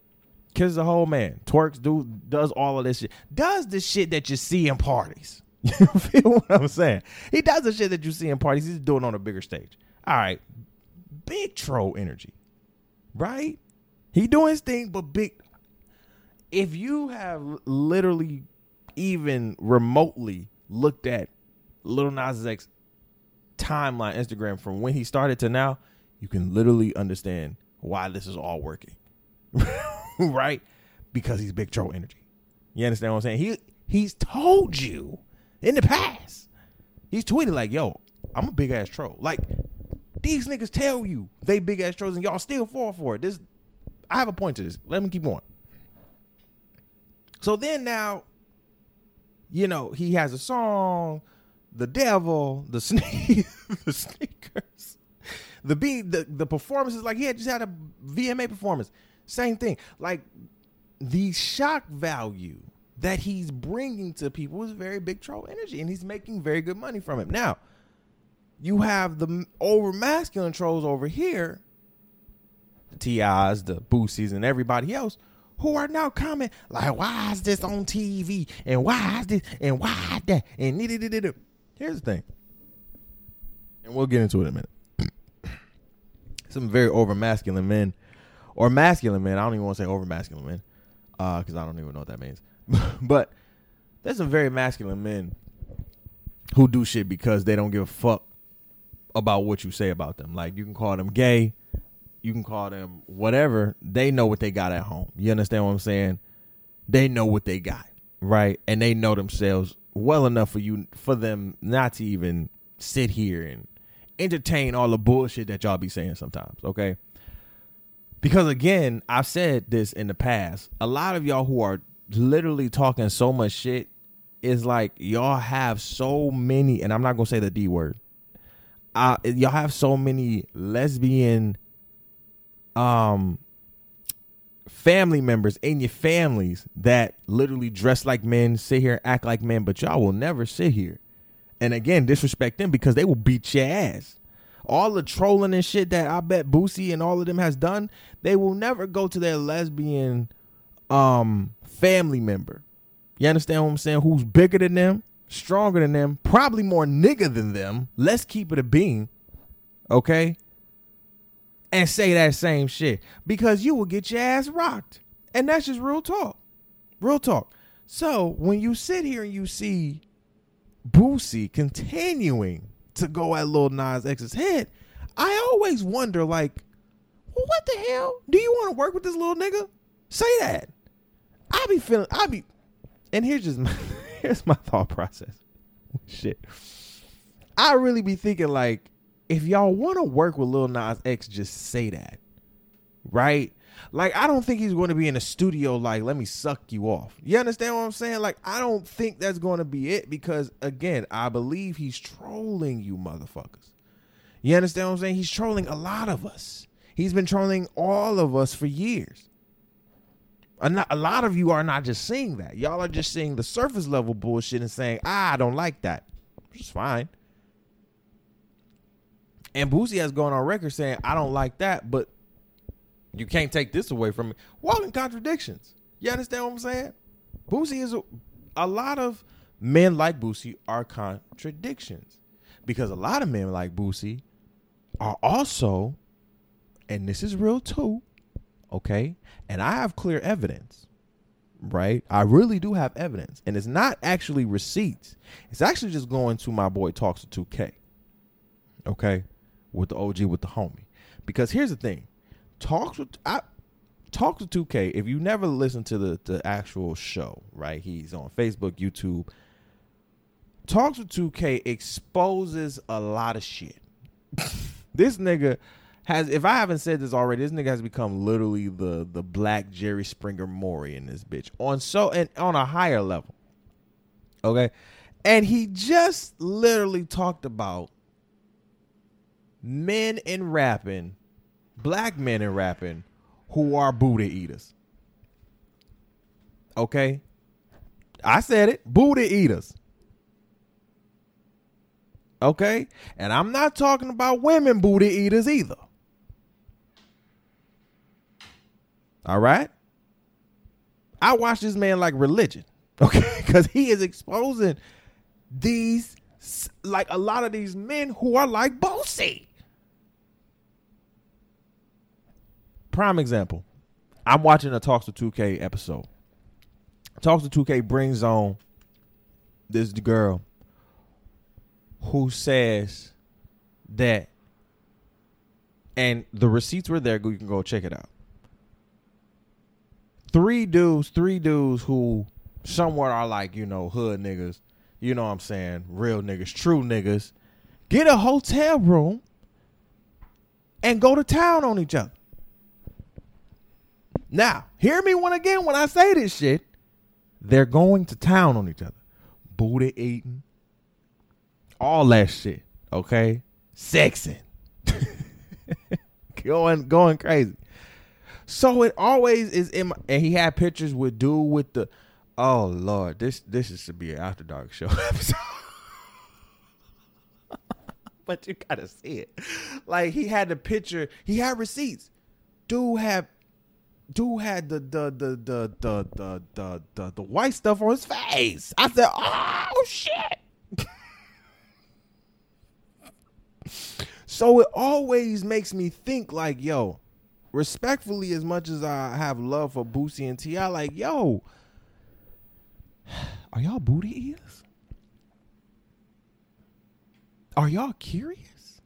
Kisses the whole man. Twerks, do does all of this shit. Does the shit that you see in parties. You feel what I'm saying? He does the shit that you see in parties. He's doing on a bigger stage. All right. Big troll energy right? He doing his thing, but big. If you have literally even remotely looked at Lil Nas X timeline Instagram from when he started to now, you can literally understand why this is all working. right? Because he's big troll energy. You understand what I'm saying? He he's told you in the past. He's tweeted like, yo, I'm a big ass troll. Like these niggas tell you they big ass trolls and y'all still fall for it. This I have a point to this. Let me keep going. So then now, you know, he has a song, the devil, the sneak, the sneakers, the beat, the the performances. Like he had just had a VMA performance. Same thing. Like the shock value that he's bringing to people is very big troll energy, and he's making very good money from it. Now, you have the over masculine trolls over here, the TIs, the Boosies, and everybody else who are now coming like, why is this on TV? And why is this? And why is that? And here's the thing, and we'll get into it in a minute. Some very over masculine men, or masculine men. I don't even want to say over masculine men, because uh, I don't even know what that means. but there's some very masculine men who do shit because they don't give a fuck about what you say about them. Like you can call them gay, you can call them whatever. They know what they got at home. You understand what I'm saying? They know what they got, right? And they know themselves well enough for you for them not to even sit here and entertain all the bullshit that y'all be saying sometimes, okay? Because again, I've said this in the past. A lot of y'all who are literally talking so much shit is like y'all have so many, and I'm not gonna say the D word uh, y'all have so many lesbian um family members in your families that literally dress like men, sit here, act like men, but y'all will never sit here and again disrespect them because they will beat your ass. All the trolling and shit that I bet Boosie and all of them has done, they will never go to their lesbian um family member. You understand what I'm saying? Who's bigger than them? stronger than them, probably more nigga than them. Let's keep it a being. Okay? and say that same shit because you will get your ass rocked. And that's just real talk. Real talk. So when you sit here and you see Boosie continuing to go at Lil Nas X's head, I always wonder, like, well, what the hell? Do you want to work with this little nigga? Say that. I be feeling, I be, and here's just my, here's my thought process. Shit. I really be thinking like, if y'all want to work with Lil Nas X, just say that, right? Like, I don't think he's going to be in a studio like, let me suck you off. You understand what I'm saying? Like, I don't think that's going to be it because, again, I believe he's trolling you motherfuckers. You understand what I'm saying? He's trolling a lot of us. He's been trolling all of us for years. A lot of you are not just seeing that. Y'all are just seeing the surface level bullshit and saying, ah, I don't like that. Which is fine. And Boosie has gone on record saying, I don't like that, but you can't take this away from me. Walking contradictions. You understand what I'm saying? Boosie is a, a lot of men like Boosie are contradictions. Because a lot of men like Boosie are also, and this is real too, okay? And I have clear evidence, right? I really do have evidence. And it's not actually receipts. It's actually just going to my boy Talks to 2K. Okay? With the OG with the homie. Because here's the thing. Talks with I Talk to 2K, if you never listen to the, the actual show, right? He's on Facebook, YouTube. Talks with 2K exposes a lot of shit. this nigga has if I haven't said this already, this nigga has become literally the the black Jerry Springer Maury in this bitch. On so and on a higher level. Okay? And he just literally talked about men in rapping black men in rapping who are booty eaters. Okay? I said it, booty eaters. Okay? And I'm not talking about women booty eaters either. All right? I watch this man like religion. Okay? Because he is exposing these, like a lot of these men who are like Boosie. Prime example. I'm watching a Talks to 2K episode. Talks to 2K brings on this girl who says that, and the receipts were there. You can go check it out. Three dudes, three dudes who somewhat are like, you know, hood niggas, you know what I'm saying, real niggas, true niggas, get a hotel room and go to town on each other. Now, hear me one again when I say this shit. They're going to town on each other. Booty eating. All that shit. Okay? Sexing. going going crazy. So it always is in my, and he had pictures with dude with the oh lord, this this is to be an after dark show episode. but you gotta see it. Like he had the picture, he had receipts. Dude had dude had the the the the the the the, the, the white stuff on his face. I said, "Oh shit." so it always makes me think like, yo, respectfully as much as I have love for Boosie and T.I., like, yo, are y'all booty eaters? Are y'all curious?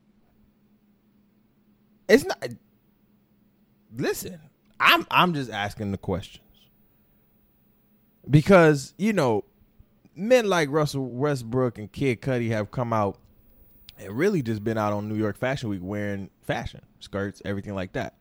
It's not listen, I'm I'm just asking the questions. Because, you know, men like Russell Westbrook and Kid Cudi have come out and really just been out on New York Fashion Week wearing fashion, skirts, everything like that.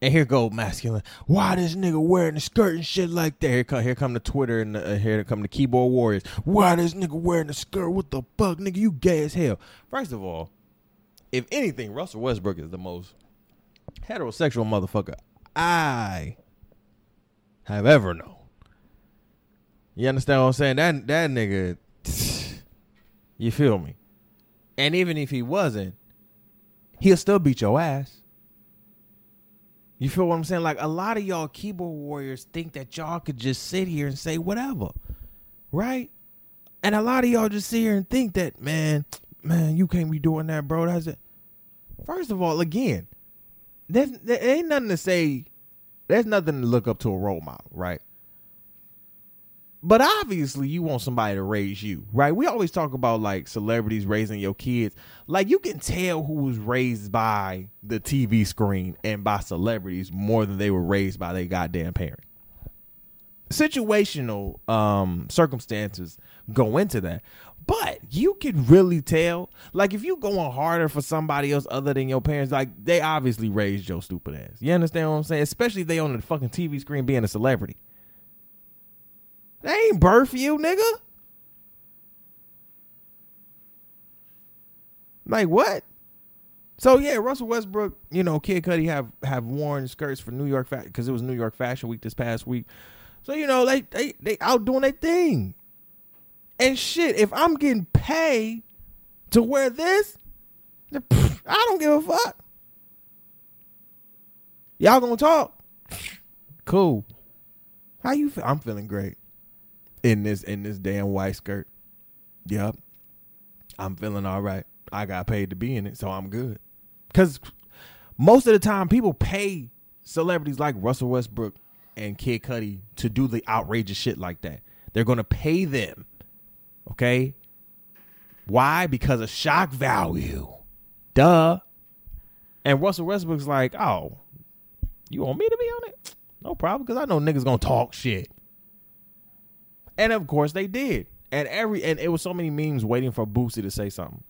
And here go masculine. Why this nigga wearing a skirt and shit like that? Here come, here come the Twitter and the, uh, here come the keyboard warriors. Why this nigga wearing a skirt? What the fuck, nigga? You gay as hell. First of all, if anything, Russell Westbrook is the most heterosexual motherfucker I have ever known. You understand what I'm saying? That that nigga, you feel me? And even if he wasn't, he'll still beat your ass. You feel what I'm saying? Like a lot of y'all keyboard warriors think that y'all could just sit here and say whatever, right? And a lot of y'all just sit here and think that, man, man, you can't be doing that, bro. That's it. First of all, again, there's there ain't nothing to say. There's nothing to look up to a role model, right? But obviously, you want somebody to raise you, right? We always talk about like celebrities raising your kids. Like you can tell who was raised by the TV screen and by celebrities more than they were raised by their goddamn parent. Situational um, circumstances go into that, but you can really tell. Like if you going harder for somebody else other than your parents, like they obviously raised your stupid ass. You understand what I'm saying? Especially if they on the fucking TV screen being a celebrity. They ain't birth you, nigga. Like what? So yeah, Russell Westbrook, you know, Kid Cudi have have worn skirts for New York because it was New York Fashion Week this past week. So you know, they they they out doing their thing. And shit, if I'm getting paid to wear this, I don't give a fuck. Y'all gonna talk? Cool. How you feel? I'm feeling great in this in this damn white skirt. Yep. I'm feeling all right. I got paid to be in it, so I'm good. Cause most of the time people pay celebrities like Russell Westbrook and Kid Cudi to do the outrageous shit like that. They're gonna pay them. Okay? Why? Because of shock value. Duh. And Russell Westbrook's like, oh, you want me to be on it? No problem, because I know niggas gonna talk shit. And of course they did. And every and it was so many memes waiting for Boosie to say something.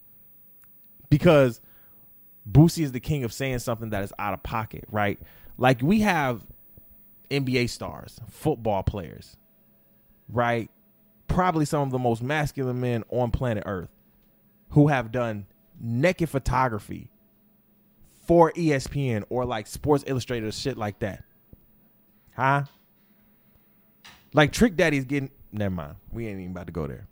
Because Boosie is the king of saying something that is out of pocket, right? Like we have NBA stars, football players, right? Probably some of the most masculine men on planet Earth who have done naked photography for ESPN or like Sports Illustrated or shit like that. Huh? Like Trick Daddy's getting never mind. We ain't even about to go there.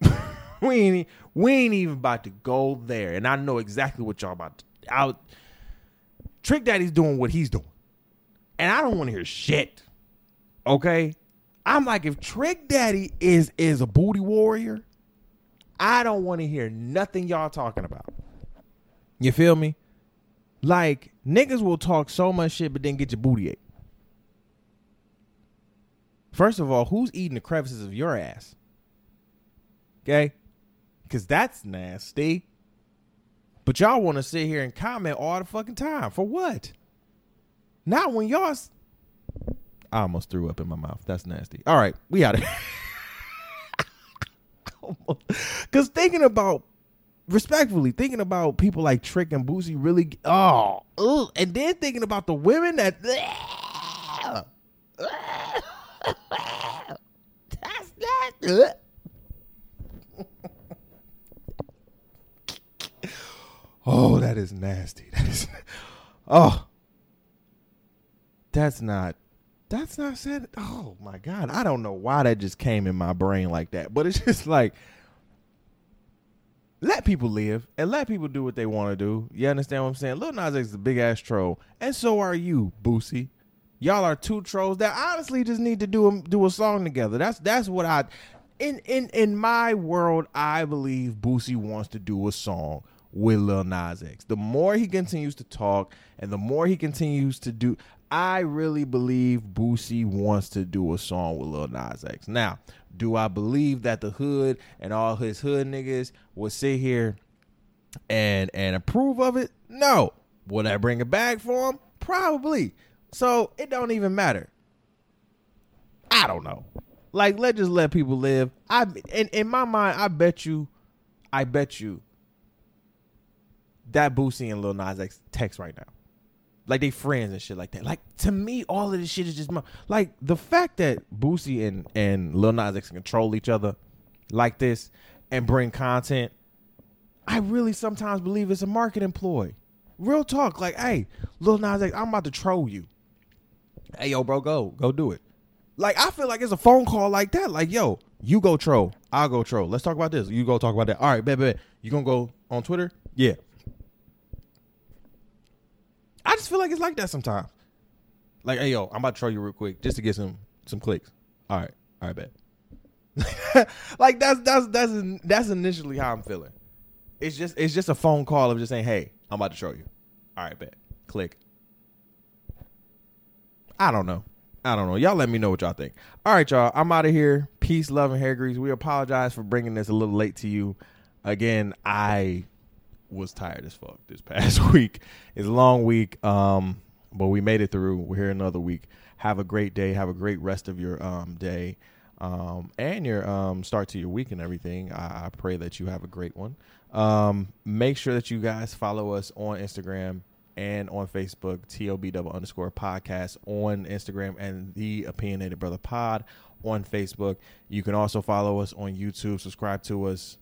we ain't we ain't even about to go there. And I know exactly what y'all about to out Trick Daddy's doing what he's doing. And I don't want to hear shit. Okay? I'm like, if Trick Daddy is is a booty warrior, I don't want to hear nothing y'all talking about. You feel me? Like, niggas will talk so much shit, but then get your booty ate. First of all, who's eating the crevices of your ass? Okay? Because that's nasty. But y'all want to sit here and comment all the fucking time. For what? Not when y'all. I almost threw up in my mouth. That's nasty. All right, we out of Because thinking about, respectfully, thinking about people like Trick and Boosie really. Oh, ugh, and then thinking about the women that. That's not. oh, that is nasty. That is. Oh, that's not. That's not said. Oh my god, I don't know why that just came in my brain like that, but it's just like. Let people live and let people do what they want to do. You understand what I'm saying? Lil Nas X is a big ass troll, and so are you, Boosie. Y'all are two trolls that honestly just need to do a, do a song together. That's that's what I in in in my world I believe Boosie wants to do a song with Lil Nas X. The more he continues to talk and the more he continues to do I really believe Boosie wants to do a song with Lil Nas X. Now, do I believe that the hood and all his hood niggas will sit here and and approve of it? No. Would I bring it back for him? Probably. So it don't even matter. I don't know. Like let just let people live. I in in my mind, I bet you, I bet you that Boosie and Lil Nas X text right now. Like they friends and shit like that. Like to me, all of this shit is just like the fact that Boosie and and Lil Nas X control each other like this and bring content. I really sometimes believe it's a marketing ploy. Real talk, like, hey, Lil Nas X, I'm about to troll you. Hey, yo, bro, go, go do it. Like, I feel like it's a phone call like that. Like, yo, you go troll, I'll go troll. Let's talk about this. You go talk about that. All right, bet, bet. You gonna go on Twitter? Yeah. I just feel like it's like that sometimes. Like, hey, yo, I'm about to troll you real quick just to get some some clicks. All right, all right, bet. like that's that's that's that's initially how I'm feeling. It's just it's just a phone call of just saying, hey, I'm about to show you. All right, bet. Click. I don't know. I don't know. Y'all let me know what y'all think. All right, y'all. I'm out of here. Peace, love, and hair grease. We apologize for bringing this a little late to you. Again, I was tired as fuck this past week. It's a long week, um, but we made it through. We're here another week. Have a great day. Have a great rest of your um, day um, and your um, start to your week and everything. I, I pray that you have a great one. Um, make sure that you guys follow us on Instagram and on Facebook, TOB double underscore podcast on Instagram and the Opinionated Brother Pod on Facebook. You can also follow us on YouTube, subscribe to us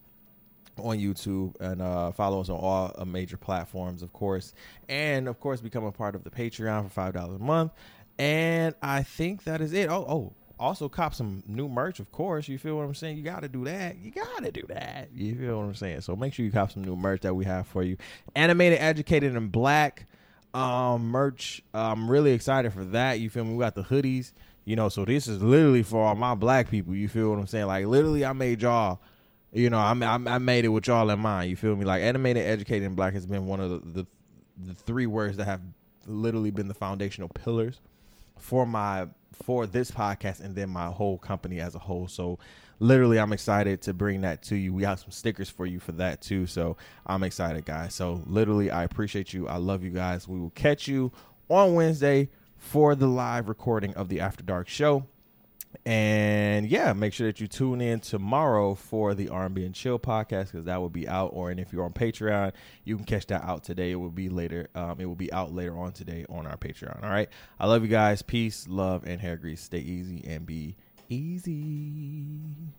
on YouTube, and uh, follow us on all uh, major platforms, of course. And of course, become a part of the Patreon for $5 a month. And I think that is it. Oh, oh, also cop some new merch, of course. You feel what I'm saying? You got to do that. You got to do that. You feel what I'm saying? So make sure you cop some new merch that we have for you. Animated, educated, and black um, merch. I'm really excited for that. You feel me? We got the hoodies. You know, so this is literally for all my black people. You feel what I'm saying? Like literally, I made y'all. You know, I, I, I made it with y'all in mind. You feel me? Like animated, educated, and black has been one of the, the the three words that have literally been the foundational pillars for my for this podcast and then my whole company as a whole. So literally I'm excited to bring that to you. We have some stickers for you for that too. So I'm excited, guys. So literally I appreciate you. I love you guys. We will catch you on Wednesday for the live recording of the After Dark show. And yeah, make sure that you tune in tomorrow for the R&B and Chill podcast because that will be out. Or and if you're on Patreon, you can catch that out today. It will be later. Um, it will be out later on today on our Patreon. All right. I love you guys. Peace, love, and hair grease. Stay easy and be easy.